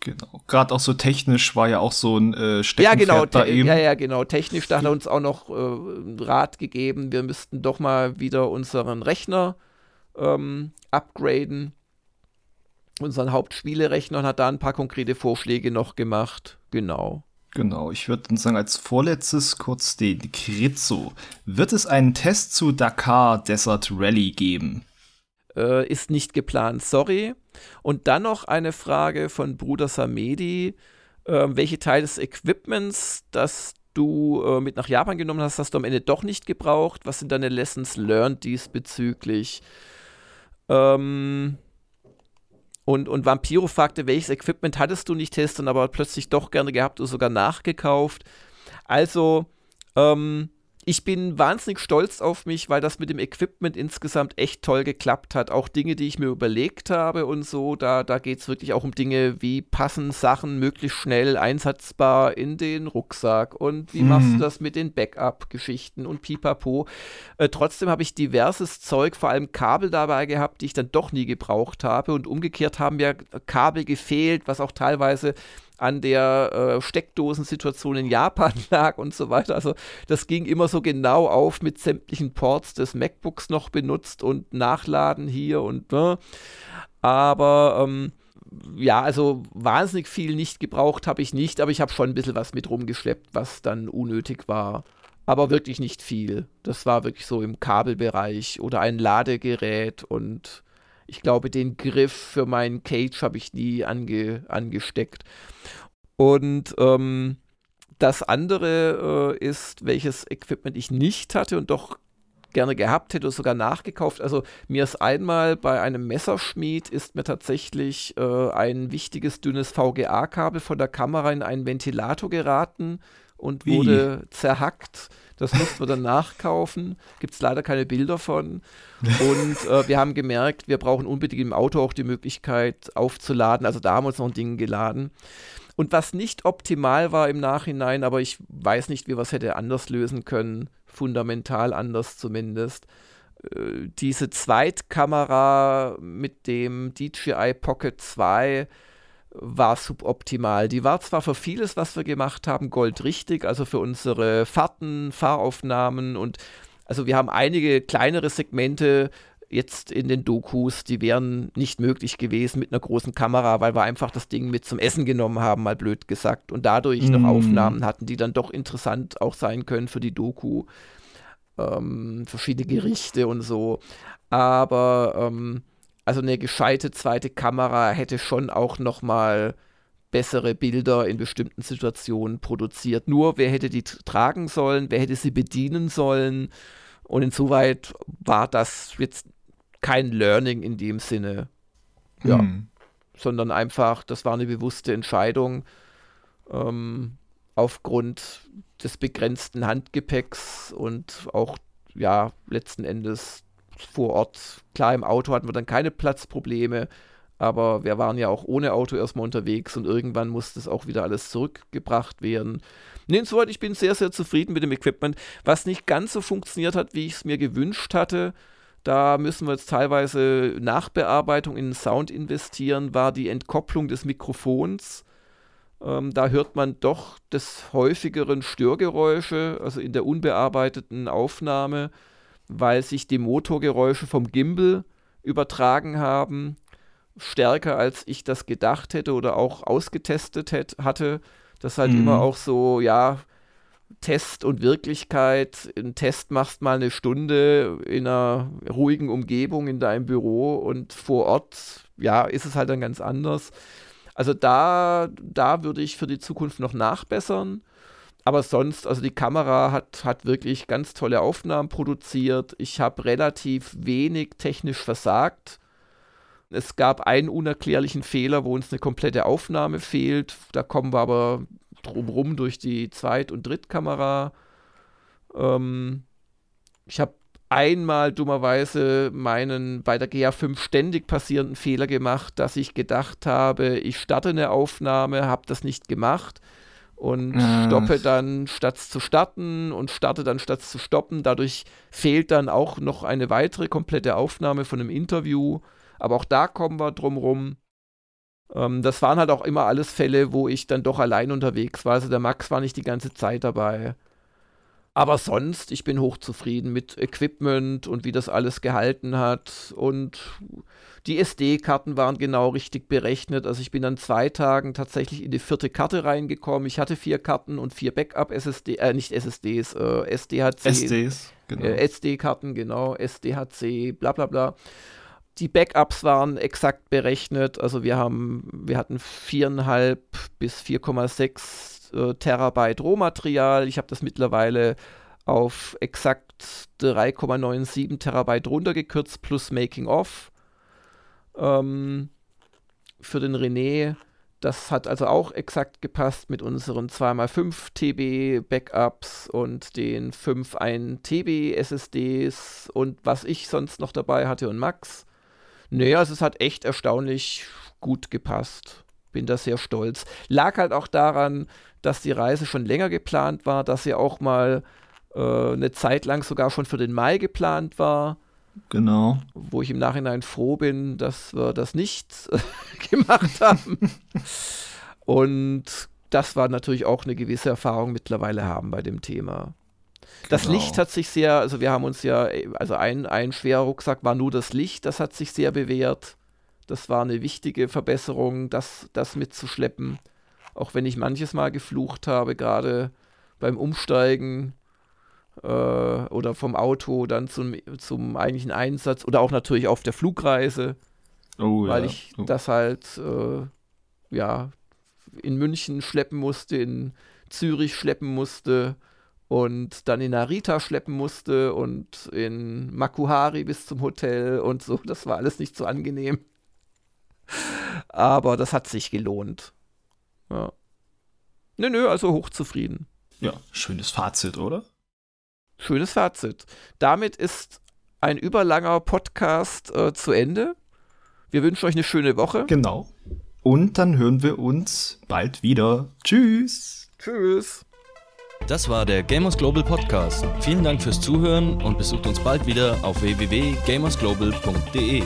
Genau. Gerade auch so technisch war ja auch so ein äh, Steckenpferd ja, genau, bei ihm. Ja, ja, genau. Technisch, da hat er uns auch noch äh, Rat gegeben, wir müssten doch mal wieder unseren Rechner ähm, upgraden. Unseren Hauptspielerechner und hat da ein paar konkrete Vorschläge noch gemacht. Genau. Genau, ich würde sagen, als vorletztes kurz den Krizzo. Wird es einen Test zu Dakar Desert Rally geben? Äh, ist nicht geplant, sorry. Und dann noch eine Frage von Bruder Samedi. Äh, welche Teile des Equipments, das du äh, mit nach Japan genommen hast, hast du am Ende doch nicht gebraucht? Was sind deine Lessons learned diesbezüglich? Ähm, und, und Vampiro fragte, welches Equipment hattest du nicht testen, aber plötzlich doch gerne gehabt oder sogar nachgekauft. Also, ähm, ich bin wahnsinnig stolz auf mich, weil das mit dem Equipment insgesamt echt toll geklappt hat. Auch Dinge, die ich mir überlegt habe und so, da, da geht es wirklich auch um Dinge, wie passen Sachen möglichst schnell einsatzbar in den Rucksack und wie mhm. machst du das mit den Backup-Geschichten und pipapo. Äh, trotzdem habe ich diverses Zeug, vor allem Kabel dabei gehabt, die ich dann doch nie gebraucht habe und umgekehrt haben mir Kabel gefehlt, was auch teilweise an der äh, Steckdosensituation in Japan lag und so weiter. Also das ging immer so genau auf mit sämtlichen Ports des MacBooks noch benutzt und Nachladen hier und ne. Aber ähm, ja, also wahnsinnig viel nicht gebraucht habe ich nicht, aber ich habe schon ein bisschen was mit rumgeschleppt, was dann unnötig war. Aber wirklich nicht viel. Das war wirklich so im Kabelbereich oder ein Ladegerät und ich glaube, den Griff für meinen Cage habe ich nie ange, angesteckt. Und ähm, das andere äh, ist, welches Equipment ich nicht hatte und doch gerne gehabt hätte oder sogar nachgekauft. Also mir ist einmal bei einem Messerschmied ist mir tatsächlich äh, ein wichtiges dünnes VGA-Kabel von der Kamera in einen Ventilator geraten und Wie? wurde zerhackt. Das mussten wir dann nachkaufen. Gibt es leider keine Bilder von. Und äh, wir haben gemerkt, wir brauchen unbedingt im Auto auch die Möglichkeit aufzuladen. Also da haben wir uns noch ein Ding geladen. Und was nicht optimal war im Nachhinein, aber ich weiß nicht, wie wir es hätte anders lösen können, fundamental anders zumindest. Äh, diese Zweitkamera mit dem DJI Pocket 2 war suboptimal. Die war zwar für vieles, was wir gemacht haben, goldrichtig, also für unsere Fahrten, Fahraufnahmen und also wir haben einige kleinere Segmente jetzt in den Dokus, die wären nicht möglich gewesen mit einer großen Kamera, weil wir einfach das Ding mit zum Essen genommen haben, mal blöd gesagt, und dadurch mm. noch Aufnahmen hatten, die dann doch interessant auch sein können für die Doku. Ähm, verschiedene Gerichte und so. Aber ähm, also eine gescheite zweite Kamera hätte schon auch noch mal bessere Bilder in bestimmten Situationen produziert. Nur wer hätte die tragen sollen, wer hätte sie bedienen sollen und insoweit war das jetzt kein Learning in dem Sinne. Ja. Hm. Sondern einfach, das war eine bewusste Entscheidung ähm, aufgrund des begrenzten Handgepäcks und auch, ja, letzten Endes vor Ort. Klar, im Auto hatten wir dann keine Platzprobleme, aber wir waren ja auch ohne Auto erstmal unterwegs und irgendwann musste es auch wieder alles zurückgebracht werden. Nee, insoweit, ich bin sehr, sehr zufrieden mit dem Equipment. Was nicht ganz so funktioniert hat, wie ich es mir gewünscht hatte, da müssen wir jetzt teilweise Nachbearbeitung in den Sound investieren, war die Entkopplung des Mikrofons. Ähm, da hört man doch des häufigeren Störgeräusche, also in der unbearbeiteten Aufnahme, weil sich die Motorgeräusche vom Gimbal übertragen haben, stärker als ich das gedacht hätte oder auch ausgetestet hätte, hatte. Das halt mhm. immer auch so, ja, Test und Wirklichkeit. Ein Test machst mal eine Stunde in einer ruhigen Umgebung in deinem Büro und vor Ort, ja, ist es halt dann ganz anders. Also da, da würde ich für die Zukunft noch nachbessern. Aber sonst, also die Kamera hat, hat wirklich ganz tolle Aufnahmen produziert. Ich habe relativ wenig technisch versagt. Es gab einen unerklärlichen Fehler, wo uns eine komplette Aufnahme fehlt. Da kommen wir aber drumrum durch die Zweit- und Drittkamera. Ähm, ich habe einmal dummerweise meinen bei der GA5 ständig passierenden Fehler gemacht, dass ich gedacht habe, ich starte eine Aufnahme, habe das nicht gemacht und äh. stoppe dann statt zu starten und starte dann statt zu stoppen. Dadurch fehlt dann auch noch eine weitere komplette Aufnahme von einem Interview. Aber auch da kommen wir drum rum. Ähm, das waren halt auch immer alles Fälle, wo ich dann doch allein unterwegs war. Also der Max war nicht die ganze Zeit dabei. Aber sonst, ich bin hochzufrieden mit Equipment und wie das alles gehalten hat. Und die SD-Karten waren genau richtig berechnet. Also ich bin an zwei Tagen tatsächlich in die vierte Karte reingekommen. Ich hatte vier Karten und vier Backup-SSD, äh, nicht SSDs, äh, SDHC. SDs, genau. Äh, SD-Karten, genau, SDHC, bla bla bla. Die Backups waren exakt berechnet. Also wir haben, wir hatten viereinhalb bis 4,6 äh, Terabyte Rohmaterial. Ich habe das mittlerweile auf exakt 3,97 Terabyte runtergekürzt plus Making of. Ähm, für den René. Das hat also auch exakt gepasst mit unseren 2x5 TB Backups und den 5 1 TB SSDs und was ich sonst noch dabei hatte und Max. Naja, also es hat echt erstaunlich gut gepasst. Bin da sehr stolz. Lag halt auch daran, dass die Reise schon länger geplant war, dass sie auch mal äh, eine Zeit lang sogar schon für den Mai geplant war. Genau. Wo ich im Nachhinein froh bin, dass wir das nicht gemacht haben. Und das war natürlich auch eine gewisse Erfahrung mittlerweile haben bei dem Thema. Das genau. Licht hat sich sehr, also wir haben uns ja, also ein, ein schwerer Rucksack war nur das Licht, das hat sich sehr bewährt. Das war eine wichtige Verbesserung, das, das mitzuschleppen. Auch wenn ich manches Mal geflucht habe, gerade beim Umsteigen äh, oder vom Auto dann zum, zum eigentlichen Einsatz oder auch natürlich auf der Flugreise. Oh, weil ja. ich oh. das halt äh, ja in München schleppen musste, in Zürich schleppen musste und dann in Narita schleppen musste und in Makuhari bis zum Hotel und so. Das war alles nicht so angenehm. Aber das hat sich gelohnt. Ja. Nö, nö, also hochzufrieden. Ja, schönes Fazit, oder? Schönes Fazit. Damit ist ein überlanger Podcast äh, zu Ende. Wir wünschen euch eine schöne Woche. Genau. Und dann hören wir uns bald wieder. Tschüss. Tschüss. Das war der Gamers Global Podcast. Vielen Dank fürs Zuhören und besucht uns bald wieder auf www.gamersglobal.de.